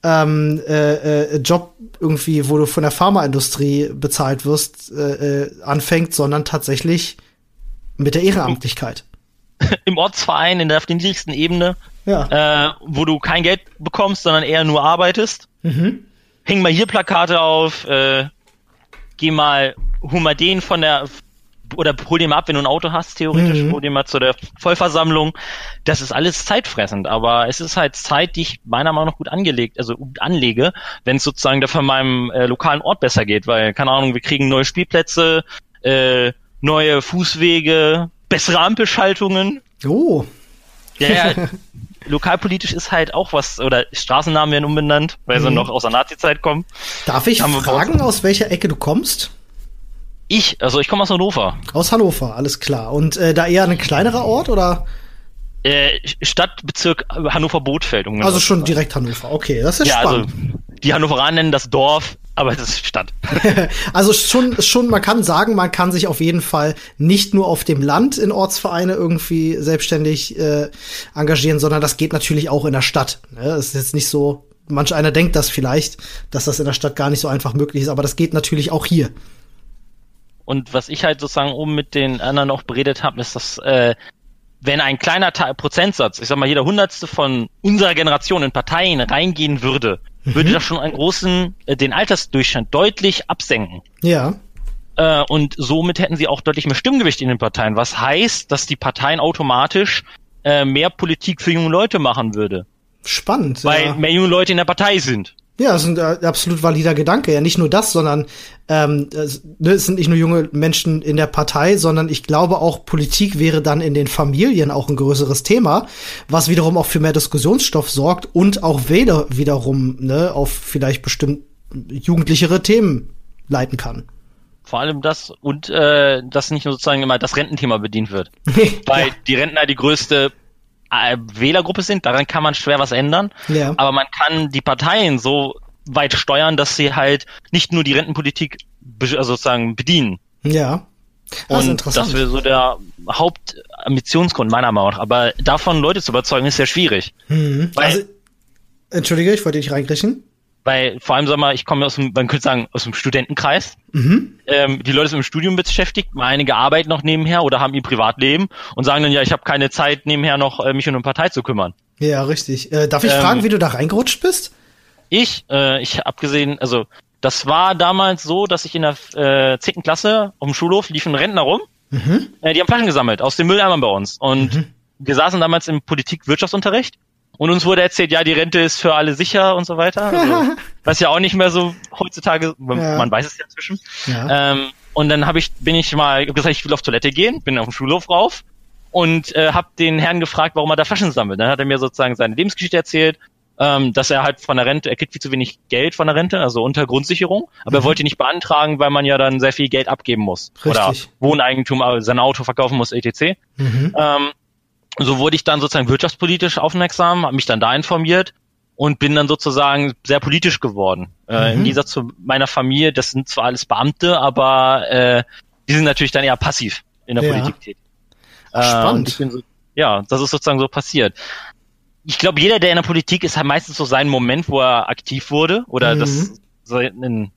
ähm, äh, äh, Job irgendwie, wo du von der Pharmaindustrie bezahlt wirst, äh, äh, anfängt, sondern tatsächlich mit der Ehrenamtlichkeit. Im Ortsverein, in der auf der niedrigsten Ebene, ja. äh, wo du kein Geld bekommst, sondern eher nur arbeitest. Mhm. Häng mal hier Plakate auf, geh mal, hol mal den von der oder hol dir mal ab, wenn du ein Auto hast, theoretisch, mhm. hol dir mal zu der Vollversammlung. Das ist alles zeitfressend, aber es ist halt Zeit, die ich meiner Meinung nach gut angelegt, also gut anlege, wenn es sozusagen dafür meinem äh, lokalen Ort besser geht, weil, keine Ahnung, wir kriegen neue Spielplätze, äh, neue Fußwege, bessere Ampelschaltungen. Oh. Ja, ja. lokalpolitisch ist halt auch was, oder Straßennamen werden umbenannt, weil mhm. sie noch aus der Nazi-Zeit kommen. Darf ich fragen, aus welcher Ecke du kommst? Ich, also ich komme aus Hannover. Aus Hannover, alles klar. Und äh, da eher ein kleinerer Ort oder? Äh, Stadtbezirk Hannover-Bothfeld. also schon direkt Hannover, okay, das ist ja, also spannend. Also, die Hannoveraner nennen das Dorf, aber es ist Stadt. also schon, schon, man kann sagen, man kann sich auf jeden Fall nicht nur auf dem Land in Ortsvereine irgendwie selbstständig äh, engagieren, sondern das geht natürlich auch in der Stadt. Ne? Es ist jetzt nicht so, manch einer denkt das vielleicht, dass das in der Stadt gar nicht so einfach möglich ist, aber das geht natürlich auch hier. Und was ich halt sozusagen oben mit den anderen noch beredet habe, ist, dass äh, wenn ein kleiner Teil, Prozentsatz, ich sag mal, jeder Hundertste von unserer Generation in Parteien reingehen würde, mhm. würde das schon einen großen, äh, den Altersdurchschnitt deutlich absenken. Ja. Äh, und somit hätten sie auch deutlich mehr Stimmgewicht in den Parteien, was heißt, dass die Parteien automatisch äh, mehr Politik für junge Leute machen würde. Spannend. Weil ja. mehr junge Leute in der Partei sind. Ja, das ist ein äh, absolut valider Gedanke. Ja, nicht nur das, sondern ähm, ne, es sind nicht nur junge Menschen in der Partei, sondern ich glaube auch Politik wäre dann in den Familien auch ein größeres Thema, was wiederum auch für mehr Diskussionsstoff sorgt und auch Wähler wiederum ne, auf vielleicht bestimmt jugendlichere Themen leiten kann. Vor allem das und äh, dass nicht nur sozusagen immer das Rententhema bedient wird. Weil ja. die Rentner die größte Wählergruppe sind, daran kann man schwer was ändern. Ja. Aber man kann die Parteien so weit steuern, dass sie halt nicht nur die Rentenpolitik also sozusagen bedienen. Ja. Das und das wäre so der Hauptambitionsgrund meiner Meinung nach. Aber davon Leute zu überzeugen, ist sehr schwierig. Mhm. Weil, also, Entschuldige, ich wollte dich reingrichen weil vor allem, sag mal, ich komme aus dem, man könnte sagen, aus dem Studentenkreis. Mhm. Ähm, die Leute sind im Studium beschäftigt, einige arbeiten noch nebenher oder haben ihr Privatleben und sagen dann, ja, ich habe keine Zeit, nebenher noch äh, mich um eine Partei zu kümmern. Ja, richtig. Äh, darf ich ähm, fragen, wie du da reingerutscht bist? Ich, äh, ich habe gesehen, also das war damals so, dass ich in der äh, 10. Klasse auf dem Schulhof liefen Rentner rum. Mhm. Äh, die haben Flaschen gesammelt aus den Mülleimern bei uns. Und mhm. wir saßen damals im Politik-Wirtschaftsunterricht und uns wurde erzählt, ja, die Rente ist für alle sicher und so weiter. Also, was ja auch nicht mehr so heutzutage, man, ja. man weiß es ja inzwischen. Ja. Ähm, und dann habe ich, bin ich mal gesagt, ich will auf Toilette gehen, bin auf den Schulhof rauf. und äh, habe den Herrn gefragt, warum er da Flaschen sammelt. Dann hat er mir sozusagen seine Lebensgeschichte erzählt, ähm, dass er halt von der Rente, er kriegt viel zu wenig Geld von der Rente, also unter Grundsicherung, aber mhm. er wollte nicht beantragen, weil man ja dann sehr viel Geld abgeben muss. Richtig. Oder Wohneigentum, also sein Auto verkaufen muss, etc. Mhm. Ähm, so wurde ich dann sozusagen wirtschaftspolitisch aufmerksam, habe mich dann da informiert und bin dann sozusagen sehr politisch geworden. Äh, mhm. Im Gegensatz zu meiner Familie, das sind zwar alles Beamte, aber äh, die sind natürlich dann eher passiv in der ja. Politik tätig. Äh, Spannend. So, ja, das ist sozusagen so passiert. Ich glaube, jeder, der in der Politik ist, hat meistens so seinen Moment, wo er aktiv wurde oder mhm. das so in,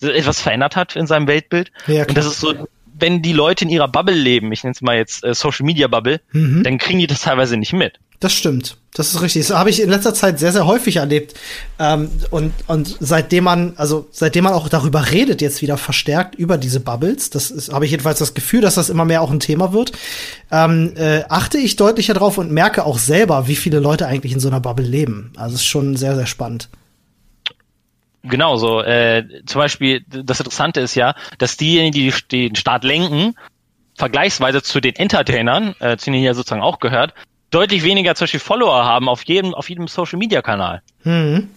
etwas verändert hat in seinem Weltbild. Ja, und das ist so, wenn die Leute in ihrer Bubble leben, ich nenne es mal jetzt äh, Social Media Bubble, mhm. dann kriegen die das teilweise nicht mit. Das stimmt. Das ist richtig. Das habe ich in letzter Zeit sehr, sehr häufig erlebt. Ähm, und, und seitdem man, also seitdem man auch darüber redet, jetzt wieder verstärkt über diese Bubbles, das ist, habe ich jedenfalls das Gefühl, dass das immer mehr auch ein Thema wird, ähm, äh, achte ich deutlicher drauf und merke auch selber, wie viele Leute eigentlich in so einer Bubble leben. Also es ist schon sehr, sehr spannend. Genau so. Äh, zum Beispiel, das Interessante ist ja, dass diejenigen, die den Staat lenken, vergleichsweise zu den Entertainern, äh, zu denen hier sozusagen auch gehört, deutlich weniger zum Beispiel Follower haben auf jedem, auf jedem Social Media Kanal. Mhm.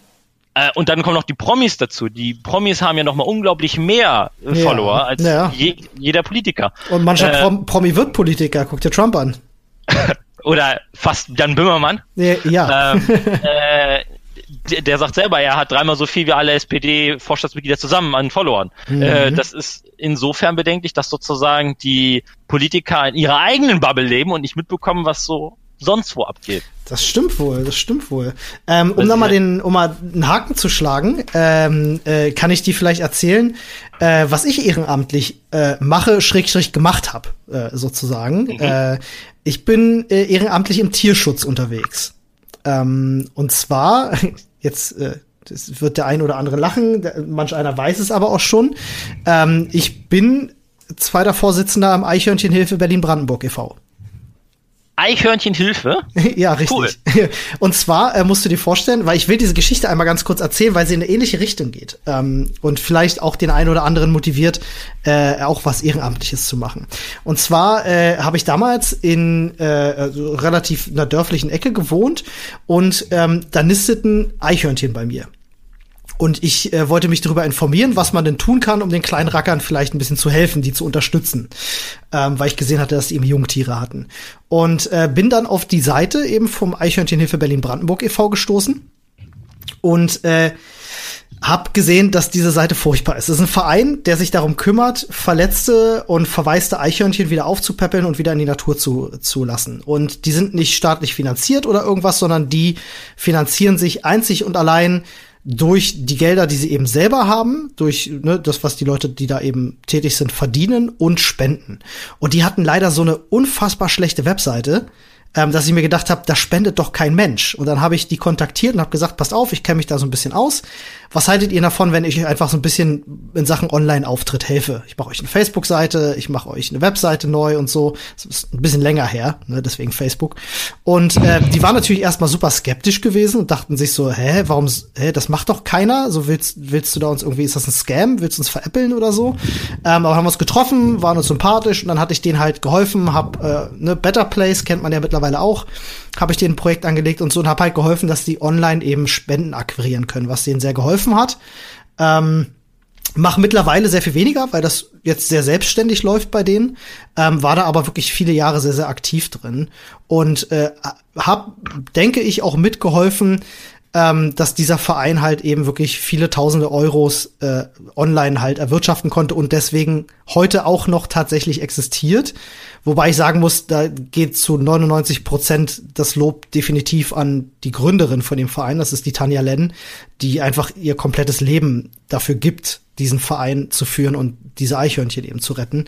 Äh, und dann kommen noch die Promis dazu. Die Promis haben ja noch mal unglaublich mehr äh, ja. Follower als ja. je, jeder Politiker. Und mancher äh, Prom Promi wird Politiker. Guck dir Trump an. oder fast Jan Böhmermann. Ja. ja. Ähm, äh, der, der sagt selber, er hat dreimal so viel wie alle SPD-Vorstandsmitglieder zusammen an Followern. Mhm. Äh, das ist insofern bedenklich, dass sozusagen die Politiker in ihrer eigenen Bubble leben und nicht mitbekommen, was so sonst wo abgeht. Das stimmt wohl, das stimmt wohl. Ähm, um da mal den, um mal einen Haken zu schlagen, ähm, äh, kann ich dir vielleicht erzählen, äh, was ich ehrenamtlich äh, mache, schrägstrich gemacht habe, äh, sozusagen. Mhm. Äh, ich bin äh, ehrenamtlich im Tierschutz unterwegs. Ähm, und zwar, jetzt äh, das wird der ein oder andere lachen, der, manch einer weiß es aber auch schon. Ähm, ich bin zweiter Vorsitzender am Eichhörnchenhilfe Berlin-Brandenburg e.V. Eichhörnchenhilfe? ja, richtig. Cool. Und zwar äh, musst du dir vorstellen, weil ich will diese Geschichte einmal ganz kurz erzählen, weil sie in eine ähnliche Richtung geht ähm, und vielleicht auch den einen oder anderen motiviert, äh, auch was Ehrenamtliches zu machen. Und zwar äh, habe ich damals in äh, also relativ einer dörflichen Ecke gewohnt und ähm, da nisteten Eichhörnchen bei mir. Und ich äh, wollte mich darüber informieren, was man denn tun kann, um den kleinen Rackern vielleicht ein bisschen zu helfen, die zu unterstützen. Ähm, weil ich gesehen hatte, dass die eben Jungtiere hatten. Und äh, bin dann auf die Seite eben vom Eichhörnchenhilfe Berlin-Brandenburg e.V. gestoßen. Und äh, hab gesehen, dass diese Seite furchtbar ist. Es ist ein Verein, der sich darum kümmert, verletzte und verwaiste Eichhörnchen wieder aufzupäppeln und wieder in die Natur zu, zu lassen. Und die sind nicht staatlich finanziert oder irgendwas, sondern die finanzieren sich einzig und allein durch die Gelder, die sie eben selber haben, durch ne, das, was die Leute, die da eben tätig sind, verdienen und spenden. Und die hatten leider so eine unfassbar schlechte Webseite, ähm, dass ich mir gedacht habe, da spendet doch kein Mensch. Und dann habe ich die kontaktiert und habe gesagt, passt auf, ich kenne mich da so ein bisschen aus. Was haltet ihr davon, wenn ich euch einfach so ein bisschen in Sachen Online-Auftritt helfe? Ich mache euch eine Facebook-Seite, ich mache euch eine Webseite neu und so. Das ist ein bisschen länger her, ne, deswegen Facebook. Und äh, die waren natürlich erstmal super skeptisch gewesen und dachten sich so, hä, warum, hä, das macht doch keiner. So willst, willst du da uns irgendwie, ist das ein Scam? Willst du uns veräppeln oder so? Ähm, aber haben uns getroffen, waren uns sympathisch und dann hatte ich denen halt geholfen, hab äh, ne, Better Place kennt man ja mittlerweile auch, habe ich denen ein Projekt angelegt und so und habe halt geholfen, dass die online eben Spenden akquirieren können, was denen sehr geholfen hat. Ähm, Mach mittlerweile sehr viel weniger, weil das jetzt sehr selbstständig läuft bei denen. Ähm, war da aber wirklich viele Jahre sehr, sehr aktiv drin. Und äh, hab, denke ich, auch mitgeholfen, ähm, dass dieser Verein halt eben wirklich viele tausende Euros äh, online halt erwirtschaften konnte und deswegen heute auch noch tatsächlich existiert. Wobei ich sagen muss, da geht zu 99 Prozent das Lob definitiv an die Gründerin von dem Verein, das ist die Tanja Lenn, die einfach ihr komplettes Leben dafür gibt, diesen Verein zu führen und diese Eichhörnchen eben zu retten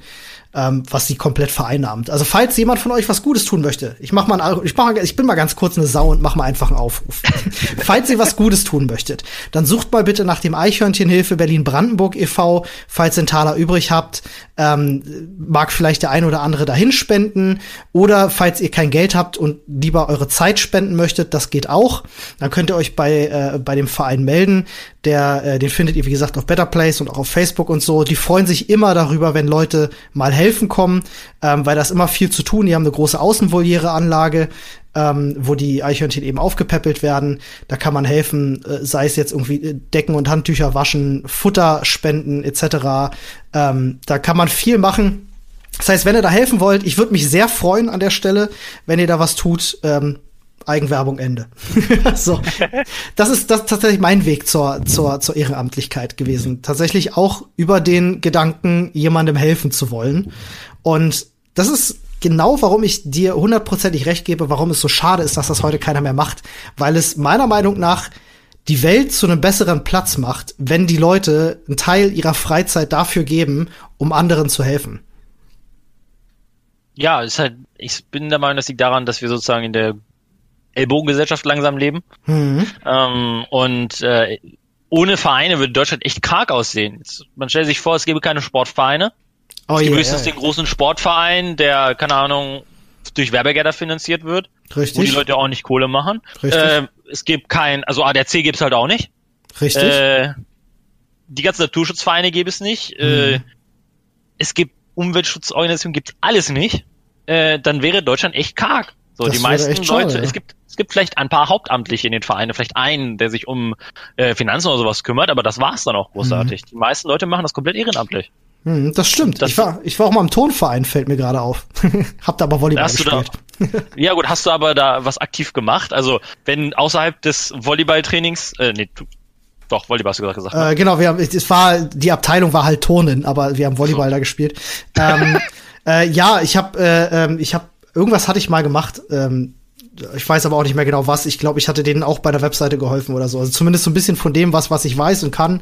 ähm, was sie komplett vereinnahmt. Also falls jemand von euch was Gutes tun möchte, ich mach mal, ein, ich, mach, ich bin mal ganz kurz eine Sau und mach mal einfach einen Aufruf. falls ihr was Gutes tun möchtet, dann sucht mal bitte nach dem Eichhörnchenhilfe Berlin-Brandenburg e.V., falls ihr einen Taler übrig habt. Ähm, mag vielleicht der ein oder andere da dahin spenden. Oder falls ihr kein Geld habt und lieber eure Zeit spenden möchtet, das geht auch. Dann könnt ihr euch bei, äh, bei dem Verein melden. Der, äh, den findet ihr, wie gesagt, auf Better Place und auch auf Facebook und so. Die freuen sich immer darüber, wenn Leute mal helfen kommen, ähm, weil das immer viel zu tun. Die haben eine große Außenvoliereanlage, ähm, wo die Eichhörnchen eben aufgepäppelt werden. Da kann man helfen, äh, sei es jetzt irgendwie äh, Decken und Handtücher waschen, Futter spenden etc. Ähm, da kann man viel machen. Das heißt, wenn ihr da helfen wollt, ich würde mich sehr freuen an der Stelle, wenn ihr da was tut. Ähm, Eigenwerbung Ende. so. Das ist das tatsächlich mein Weg zur, zur, zur Ehrenamtlichkeit gewesen. Tatsächlich auch über den Gedanken, jemandem helfen zu wollen. Und das ist genau, warum ich dir hundertprozentig recht gebe, warum es so schade ist, dass das heute keiner mehr macht. Weil es meiner Meinung nach die Welt zu einem besseren Platz macht, wenn die Leute einen Teil ihrer Freizeit dafür geben, um anderen zu helfen. Ja, ist halt, ich bin der Meinung, das liegt daran, dass wir sozusagen in der Ellbogengesellschaft langsam leben. Mhm. Ähm, und äh, ohne Vereine würde Deutschland echt karg aussehen. Jetzt, man stellt sich vor, es gäbe keine Sportvereine. Oh, es gibt yeah, höchstens yeah. den großen Sportverein, der, keine Ahnung, durch Werbegelder finanziert wird. Richtig. Wo die Leute auch nicht Kohle machen. Richtig. Äh, es gibt kein, also ADAC gibt's halt auch nicht. Richtig. Äh, die ganzen Naturschutzvereine gibt es nicht. Äh, mhm. Äh, es gibt Umweltschutzorganisationen, gibt's alles nicht. Äh, dann wäre Deutschland echt karg. So, das die meisten Leute, schade, ja. es gibt es gibt vielleicht ein paar Hauptamtliche in den Vereinen, vielleicht einen, der sich um äh, Finanzen oder sowas kümmert, aber das war's dann auch großartig. Mhm. Die meisten Leute machen das komplett ehrenamtlich. Hm, das stimmt. Das ich, war, ich war auch mal im Tonverein, fällt mir gerade auf. Hab da aber Volleyball gespielt. Da, ja gut, hast du aber da was aktiv gemacht? Also wenn außerhalb des Volleyballtrainings, äh, nee, doch, Volleyball hast du gesagt. Ne? Äh, genau, wir haben, es war, die Abteilung war halt Turnen, aber wir haben Volleyball so. da gespielt. Ähm, äh, ja, ich habe, äh, ähm, ich habe, irgendwas hatte ich mal gemacht. Ähm, ich weiß aber auch nicht mehr genau was. Ich glaube, ich hatte denen auch bei der Webseite geholfen oder so. Also zumindest so ein bisschen von dem, was was ich weiß und kann,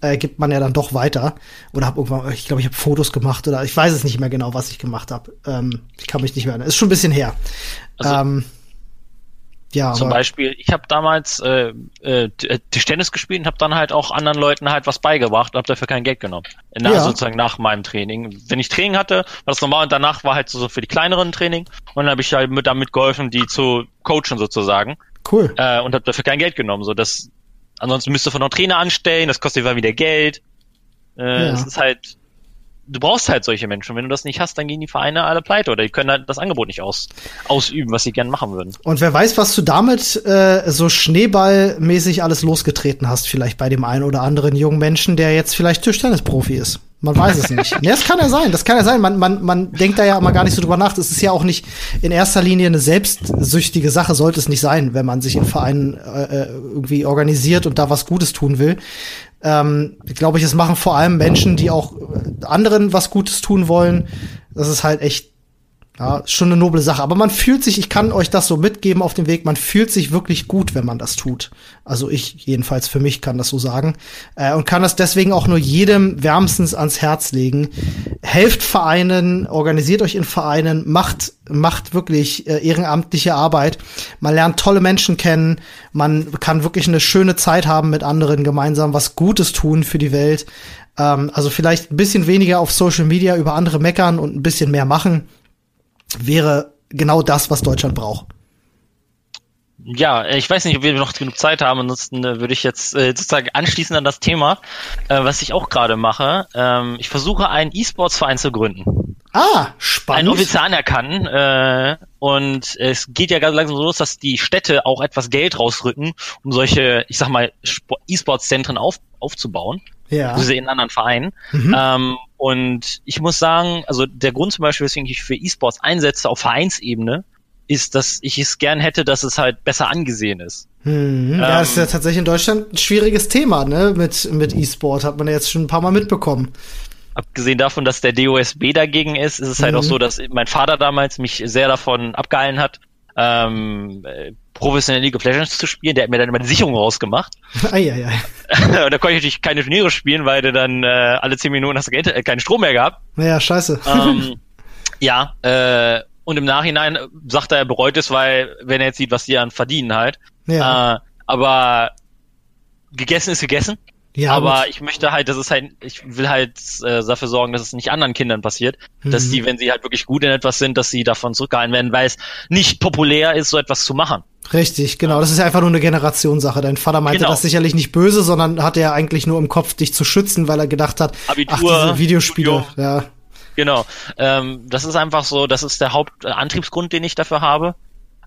äh, gibt man ja dann doch weiter. Oder habe irgendwann, ich glaube, ich habe Fotos gemacht oder ich weiß es nicht mehr genau, was ich gemacht habe. Ähm, ich kann mich nicht mehr erinnern. Ist schon ein bisschen her. Also, ähm, ja, Zum Beispiel, ich habe damals äh, äh, Tischtennis gespielt und habe dann halt auch anderen Leuten halt was beigebracht und habe dafür kein Geld genommen. Nach, ja. Sozusagen nach meinem Training. Wenn ich Training hatte, war das normal und danach war halt so für die kleineren Training und dann habe ich halt mit damit geholfen, die zu coachen sozusagen. Cool. Äh, und habe dafür kein Geld genommen. So, das ansonsten müsste von noch Trainer anstellen, das kostet immer wieder Geld. Äh, ja. Es ist halt du brauchst halt solche Menschen. Wenn du das nicht hast, dann gehen die Vereine alle pleite oder die können halt das Angebot nicht aus, ausüben, was sie gern machen würden. Und wer weiß, was du damit äh, so schneeballmäßig alles losgetreten hast, vielleicht bei dem einen oder anderen jungen Menschen, der jetzt vielleicht Tischtennisprofi ist. Man weiß es nicht. nee, das kann ja sein, das kann ja sein. Man, man, man denkt da ja immer gar nicht so drüber nach. Das ist ja auch nicht in erster Linie eine selbstsüchtige Sache, sollte es nicht sein, wenn man sich in Vereinen äh, äh irgendwie organisiert und da was Gutes tun will ähm, glaube ich, es machen vor allem Menschen, die auch anderen was Gutes tun wollen. Das ist halt echt ja, schon eine noble Sache. Aber man fühlt sich, ich kann euch das so mitgeben auf dem Weg, man fühlt sich wirklich gut, wenn man das tut. Also ich jedenfalls für mich kann das so sagen. Äh, und kann das deswegen auch nur jedem wärmstens ans Herz legen. Helft Vereinen, organisiert euch in Vereinen, macht, macht wirklich äh, ehrenamtliche Arbeit. Man lernt tolle Menschen kennen. Man kann wirklich eine schöne Zeit haben mit anderen gemeinsam, was Gutes tun für die Welt. Ähm, also vielleicht ein bisschen weniger auf Social Media über andere meckern und ein bisschen mehr machen wäre genau das, was Deutschland braucht. Ja, ich weiß nicht, ob wir noch genug Zeit haben. Ansonsten äh, würde ich jetzt äh, sozusagen anschließen an das Thema, äh, was ich auch gerade mache. Ähm, ich versuche einen E-Sports-Verein zu gründen. Ah, spannend. Einen offiziell anerkannt. Äh, und es geht ja ganz langsam so los, dass die Städte auch etwas Geld rausrücken, um solche, ich sag mal, E-Sports-Zentren auf, aufzubauen ja. diese in anderen Vereinen. Mhm. Ähm, und ich muss sagen, also der Grund zum Beispiel, weswegen ich für E-Sports einsetze auf Vereinsebene, ist, dass ich es gern hätte, dass es halt besser angesehen ist. Hm, ja, ähm, ist ja tatsächlich in Deutschland ein schwieriges Thema, ne? Mit, mit E-Sport hat man ja jetzt schon ein paar Mal mitbekommen. Abgesehen davon, dass der DOSB dagegen ist, ist es halt auch mhm. so, dass mein Vater damals mich sehr davon abgehalten hat, ähm, professionell League of Legends zu spielen. Der hat mir dann immer die Sicherung rausgemacht. Eieiei. und da konnte ich natürlich keine Turniere spielen, weil du dann äh, alle zehn Minuten hast du äh, keinen Strom mehr gehabt. Naja, scheiße. Ähm, ja, äh, und im Nachhinein sagt er, er bereut es, weil, wenn er jetzt sieht, was die an verdienen halt. Ja. Äh, aber gegessen ist gegessen. Ja, aber gut. ich möchte halt, das ist halt, ich will halt äh, dafür sorgen, dass es nicht anderen Kindern passiert, mhm. dass die, wenn sie halt wirklich gut in etwas sind, dass sie davon zurückgehalten werden, weil es nicht populär ist, so etwas zu machen. Richtig, genau. Das ist ja einfach nur eine Generationssache. Dein Vater meinte genau. das sicherlich nicht böse, sondern hatte er eigentlich nur im Kopf, dich zu schützen, weil er gedacht hat, Abitur, ach, diese Videospiele, Studium. ja. Genau. Ähm, das ist einfach so, das ist der Hauptantriebsgrund, den ich dafür habe.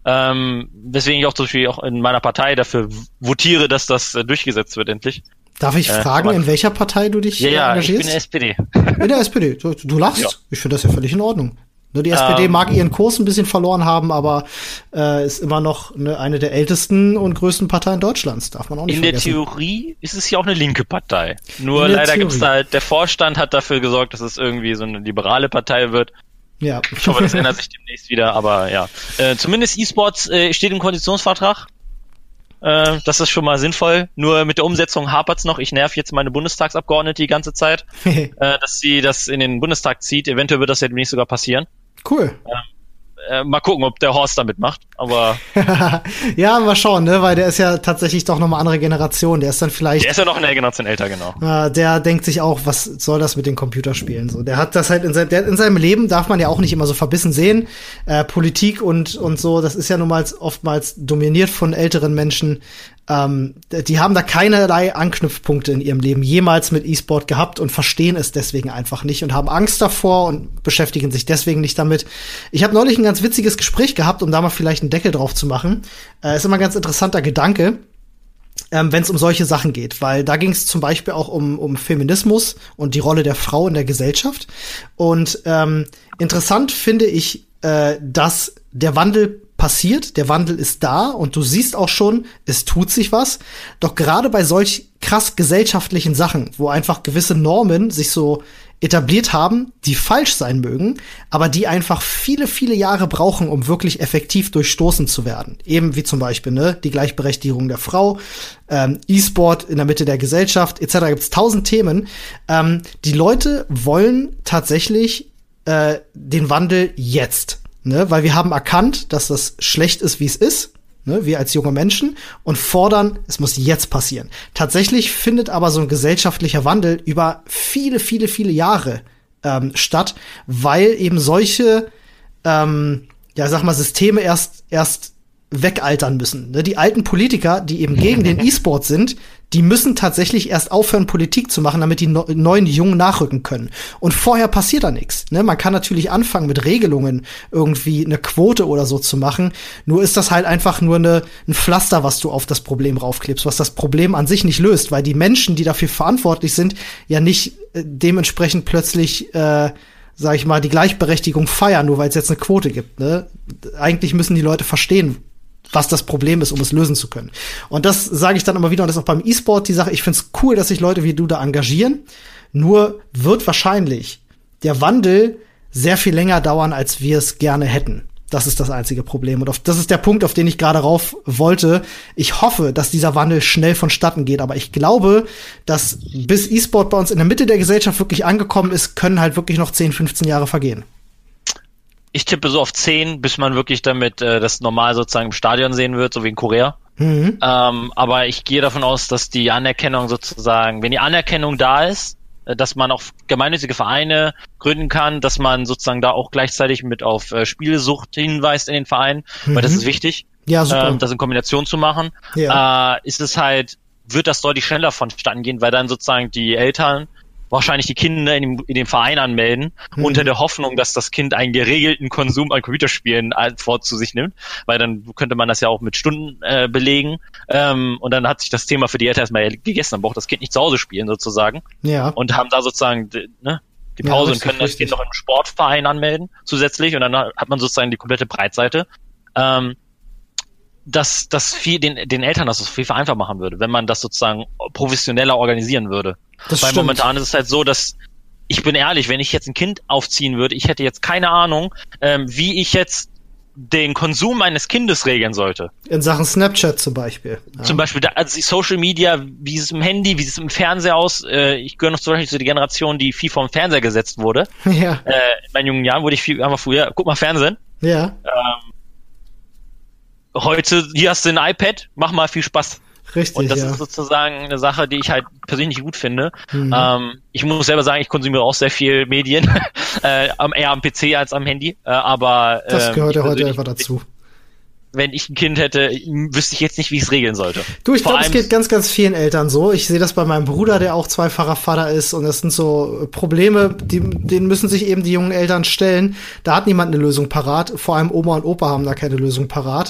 Ähm, weswegen ich auch zum Beispiel auch in meiner Partei dafür votiere, dass das äh, durchgesetzt wird endlich. Darf ich äh, fragen, in welcher Partei du dich ja, ja, engagierst? Ich bin in der SPD. In der SPD. Du, du lachst? Ja. Ich finde das ja völlig in Ordnung. Nur die SPD ähm, mag ihren Kurs ein bisschen verloren haben, aber äh, ist immer noch eine, eine der ältesten und größten Parteien Deutschlands, darf man auch nicht in vergessen. In der Theorie ist es ja auch eine linke Partei. Nur leider gibt es da halt, der Vorstand hat dafür gesorgt, dass es irgendwie so eine liberale Partei wird. Ja. Ich hoffe, das ändert sich demnächst wieder, aber ja. Äh, zumindest E-Sports äh, steht im Konditionsvertrag. Äh, das ist schon mal sinnvoll. Nur mit der Umsetzung hapert's noch. Ich nerv jetzt meine Bundestagsabgeordnete die ganze Zeit, äh, dass sie das in den Bundestag zieht. Eventuell wird das ja demnächst sogar passieren. Cool. Ähm, äh, mal gucken, ob der Horst damit macht, aber. ja, mal schauen, ne? Weil der ist ja tatsächlich doch nochmal andere Generation. Der ist dann vielleicht. Der ist ja noch eine Generation älter, genau. Äh, der denkt sich auch, was soll das mit den Computerspielen? So, der hat das halt in, sein, der, in seinem Leben darf man ja auch nicht immer so verbissen sehen. Äh, Politik und, und so, das ist ja nun mal oftmals dominiert von älteren Menschen ähm, die haben da keinerlei Anknüpfpunkte in ihrem Leben jemals mit E-Sport gehabt und verstehen es deswegen einfach nicht und haben Angst davor und beschäftigen sich deswegen nicht damit. Ich habe neulich ein ganz witziges Gespräch gehabt, um da mal vielleicht einen Deckel drauf zu machen. Äh, ist immer ein ganz interessanter Gedanke. Ähm, wenn es um solche Sachen geht, weil da ging es zum Beispiel auch um, um Feminismus und die Rolle der Frau in der Gesellschaft. Und ähm, interessant finde ich, äh, dass der Wandel passiert, der Wandel ist da und du siehst auch schon, es tut sich was. Doch gerade bei solch krass gesellschaftlichen Sachen, wo einfach gewisse Normen sich so etabliert haben, die falsch sein mögen, aber die einfach viele, viele Jahre brauchen, um wirklich effektiv durchstoßen zu werden. Eben wie zum Beispiel ne, die Gleichberechtigung der Frau, ähm, E-Sport in der Mitte der Gesellschaft etc. Gibt es tausend Themen. Ähm, die Leute wollen tatsächlich äh, den Wandel jetzt ne? weil wir haben erkannt, dass das schlecht ist, wie es ist, ne? wir als junge Menschen, und fordern, es muss jetzt passieren. Tatsächlich findet aber so ein gesellschaftlicher Wandel über viele, viele, viele Jahre ähm, statt, weil eben solche, ähm, ja, sag mal, Systeme erst, erst wegaltern müssen. Ne? Die alten Politiker, die eben gegen den E-Sport sind, die müssen tatsächlich erst aufhören, Politik zu machen, damit die neuen Jungen nachrücken können. Und vorher passiert da nichts. Ne? Man kann natürlich anfangen mit Regelungen, irgendwie eine Quote oder so zu machen. Nur ist das halt einfach nur eine, ein Pflaster, was du auf das Problem raufklebst, was das Problem an sich nicht löst, weil die Menschen, die dafür verantwortlich sind, ja nicht äh, dementsprechend plötzlich äh, sag ich mal, die Gleichberechtigung feiern, nur weil es jetzt eine Quote gibt. Ne? Eigentlich müssen die Leute verstehen, was das Problem ist, um es lösen zu können. Und das sage ich dann immer wieder, und das ist auch beim E-Sport die Sache, ich finde es cool, dass sich Leute wie du da engagieren, nur wird wahrscheinlich der Wandel sehr viel länger dauern, als wir es gerne hätten. Das ist das einzige Problem. Und auf, das ist der Punkt, auf den ich gerade rauf wollte. Ich hoffe, dass dieser Wandel schnell vonstatten geht. Aber ich glaube, dass bis E-Sport bei uns in der Mitte der Gesellschaft wirklich angekommen ist, können halt wirklich noch 10, 15 Jahre vergehen ich tippe so auf 10, bis man wirklich damit äh, das normal sozusagen im Stadion sehen wird, so wie in Korea. Mhm. Ähm, aber ich gehe davon aus, dass die Anerkennung sozusagen, wenn die Anerkennung da ist, äh, dass man auch gemeinnützige Vereine gründen kann, dass man sozusagen da auch gleichzeitig mit auf äh, Spielsucht hinweist in den Vereinen, mhm. weil das mhm. ist wichtig, ja, super. Ähm, das in Kombination zu machen, ja. äh, ist es halt, wird das deutlich schneller vonstatten gehen, weil dann sozusagen die Eltern wahrscheinlich die Kinder in dem, in dem Verein anmelden, mhm. unter der Hoffnung, dass das Kind einen geregelten Konsum an Computerspielen vor zu sich nimmt, weil dann könnte man das ja auch mit Stunden äh, belegen. Ähm, und dann hat sich das Thema für die Eltern erstmal gegessen. Dann braucht das Kind nicht zu Hause spielen sozusagen. Ja. Und haben da sozusagen ne, die Pause ja, richtig, und können das Kind noch im Sportverein anmelden zusätzlich und dann hat man sozusagen die komplette Breitseite. Ähm, dass das viel den, den Eltern das viel vereinfacht machen würde, wenn man das sozusagen professioneller organisieren würde. Das Weil stimmt. momentan ist es halt so, dass ich bin ehrlich, wenn ich jetzt ein Kind aufziehen würde, ich hätte jetzt keine Ahnung, ähm, wie ich jetzt den Konsum eines Kindes regeln sollte. In Sachen Snapchat zum Beispiel. Ja. Zum Beispiel, also Social Media, wie sieht es im Handy, wie sieht es im Fernseher aus? Äh, ich gehöre noch zum Beispiel zu der Generation, die viel vom Fernseher gesetzt wurde. Ja. Äh, in meinen jungen Jahren wurde ich viel einfach früher, guck mal Fernsehen. Ja. Ähm, heute, hier hast du ein iPad, mach mal viel Spaß. Richtig. Und das ja. ist sozusagen eine Sache, die ich halt persönlich gut finde. Mhm. Ähm, ich muss selber sagen, ich konsumiere auch sehr viel Medien, äh, eher am PC als am Handy. Äh, aber äh, das ähm, gehört ja heute einfach dazu wenn ich ein Kind hätte, wüsste ich jetzt nicht, wie ich es regeln sollte. Du, ich glaube, es geht ganz, ganz vielen Eltern so. Ich sehe das bei meinem Bruder, der auch zweifacher Vater ist. Und das sind so Probleme, die, denen müssen sich eben die jungen Eltern stellen. Da hat niemand eine Lösung parat. Vor allem Oma und Opa haben da keine Lösung parat.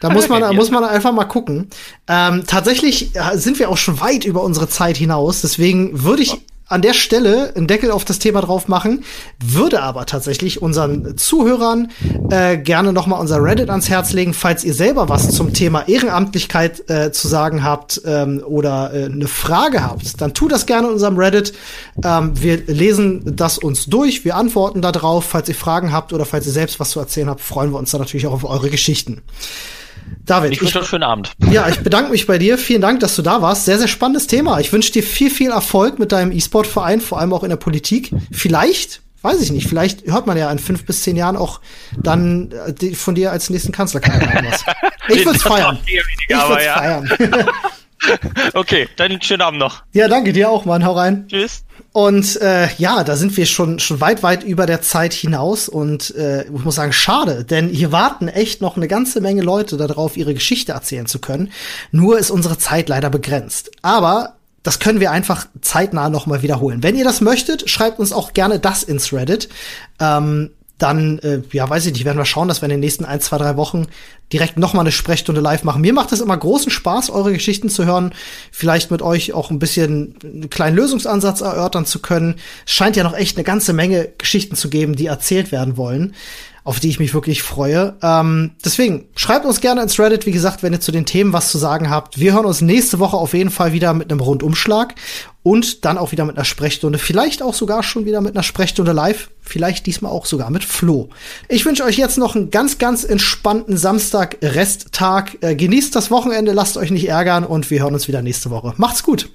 Da muss man, da muss man einfach mal gucken. Ähm, tatsächlich sind wir auch schon weit über unsere Zeit hinaus. Deswegen würde ich an der Stelle einen Deckel auf das Thema drauf machen, würde aber tatsächlich unseren Zuhörern äh, gerne noch mal unser Reddit ans Herz legen, falls ihr selber was zum Thema Ehrenamtlichkeit äh, zu sagen habt ähm, oder äh, eine Frage habt, dann tut das gerne in unserem Reddit. Ähm, wir lesen das uns durch, wir antworten da drauf. Falls ihr Fragen habt oder falls ihr selbst was zu erzählen habt, freuen wir uns dann natürlich auch auf eure Geschichten. David. Ich wünsche dir einen schönen Abend. Ja, ich bedanke mich bei dir. Vielen Dank, dass du da warst. Sehr, sehr spannendes Thema. Ich wünsche dir viel, viel Erfolg mit deinem E-Sport-Verein, vor allem auch in der Politik. Vielleicht, weiß ich nicht, vielleicht hört man ja in fünf bis zehn Jahren auch dann äh, von dir als nächsten Kanzlerkandidaten was. Ich würde es feiern. Ich würde es feiern. okay, dann schönen Abend noch. Ja, danke dir auch, Mann. Hau rein. Tschüss. Und äh, ja, da sind wir schon schon weit weit über der Zeit hinaus und äh, ich muss sagen, schade, denn hier warten echt noch eine ganze Menge Leute darauf, ihre Geschichte erzählen zu können. Nur ist unsere Zeit leider begrenzt. Aber das können wir einfach zeitnah noch mal wiederholen. Wenn ihr das möchtet, schreibt uns auch gerne das ins Reddit. Ähm, dann, äh, ja, weiß ich nicht, werden wir schauen, dass wir in den nächsten ein, zwei, drei Wochen direkt noch mal eine Sprechstunde live machen. Mir macht es immer großen Spaß, eure Geschichten zu hören, vielleicht mit euch auch ein bisschen einen kleinen Lösungsansatz erörtern zu können. Es scheint ja noch echt eine ganze Menge Geschichten zu geben, die erzählt werden wollen auf die ich mich wirklich freue. Ähm, deswegen schreibt uns gerne ins Reddit, wie gesagt, wenn ihr zu den Themen was zu sagen habt. Wir hören uns nächste Woche auf jeden Fall wieder mit einem Rundumschlag und dann auch wieder mit einer Sprechstunde. Vielleicht auch sogar schon wieder mit einer Sprechstunde live. Vielleicht diesmal auch sogar mit Flo. Ich wünsche euch jetzt noch einen ganz, ganz entspannten Samstag-Resttag. Äh, genießt das Wochenende, lasst euch nicht ärgern und wir hören uns wieder nächste Woche. Macht's gut!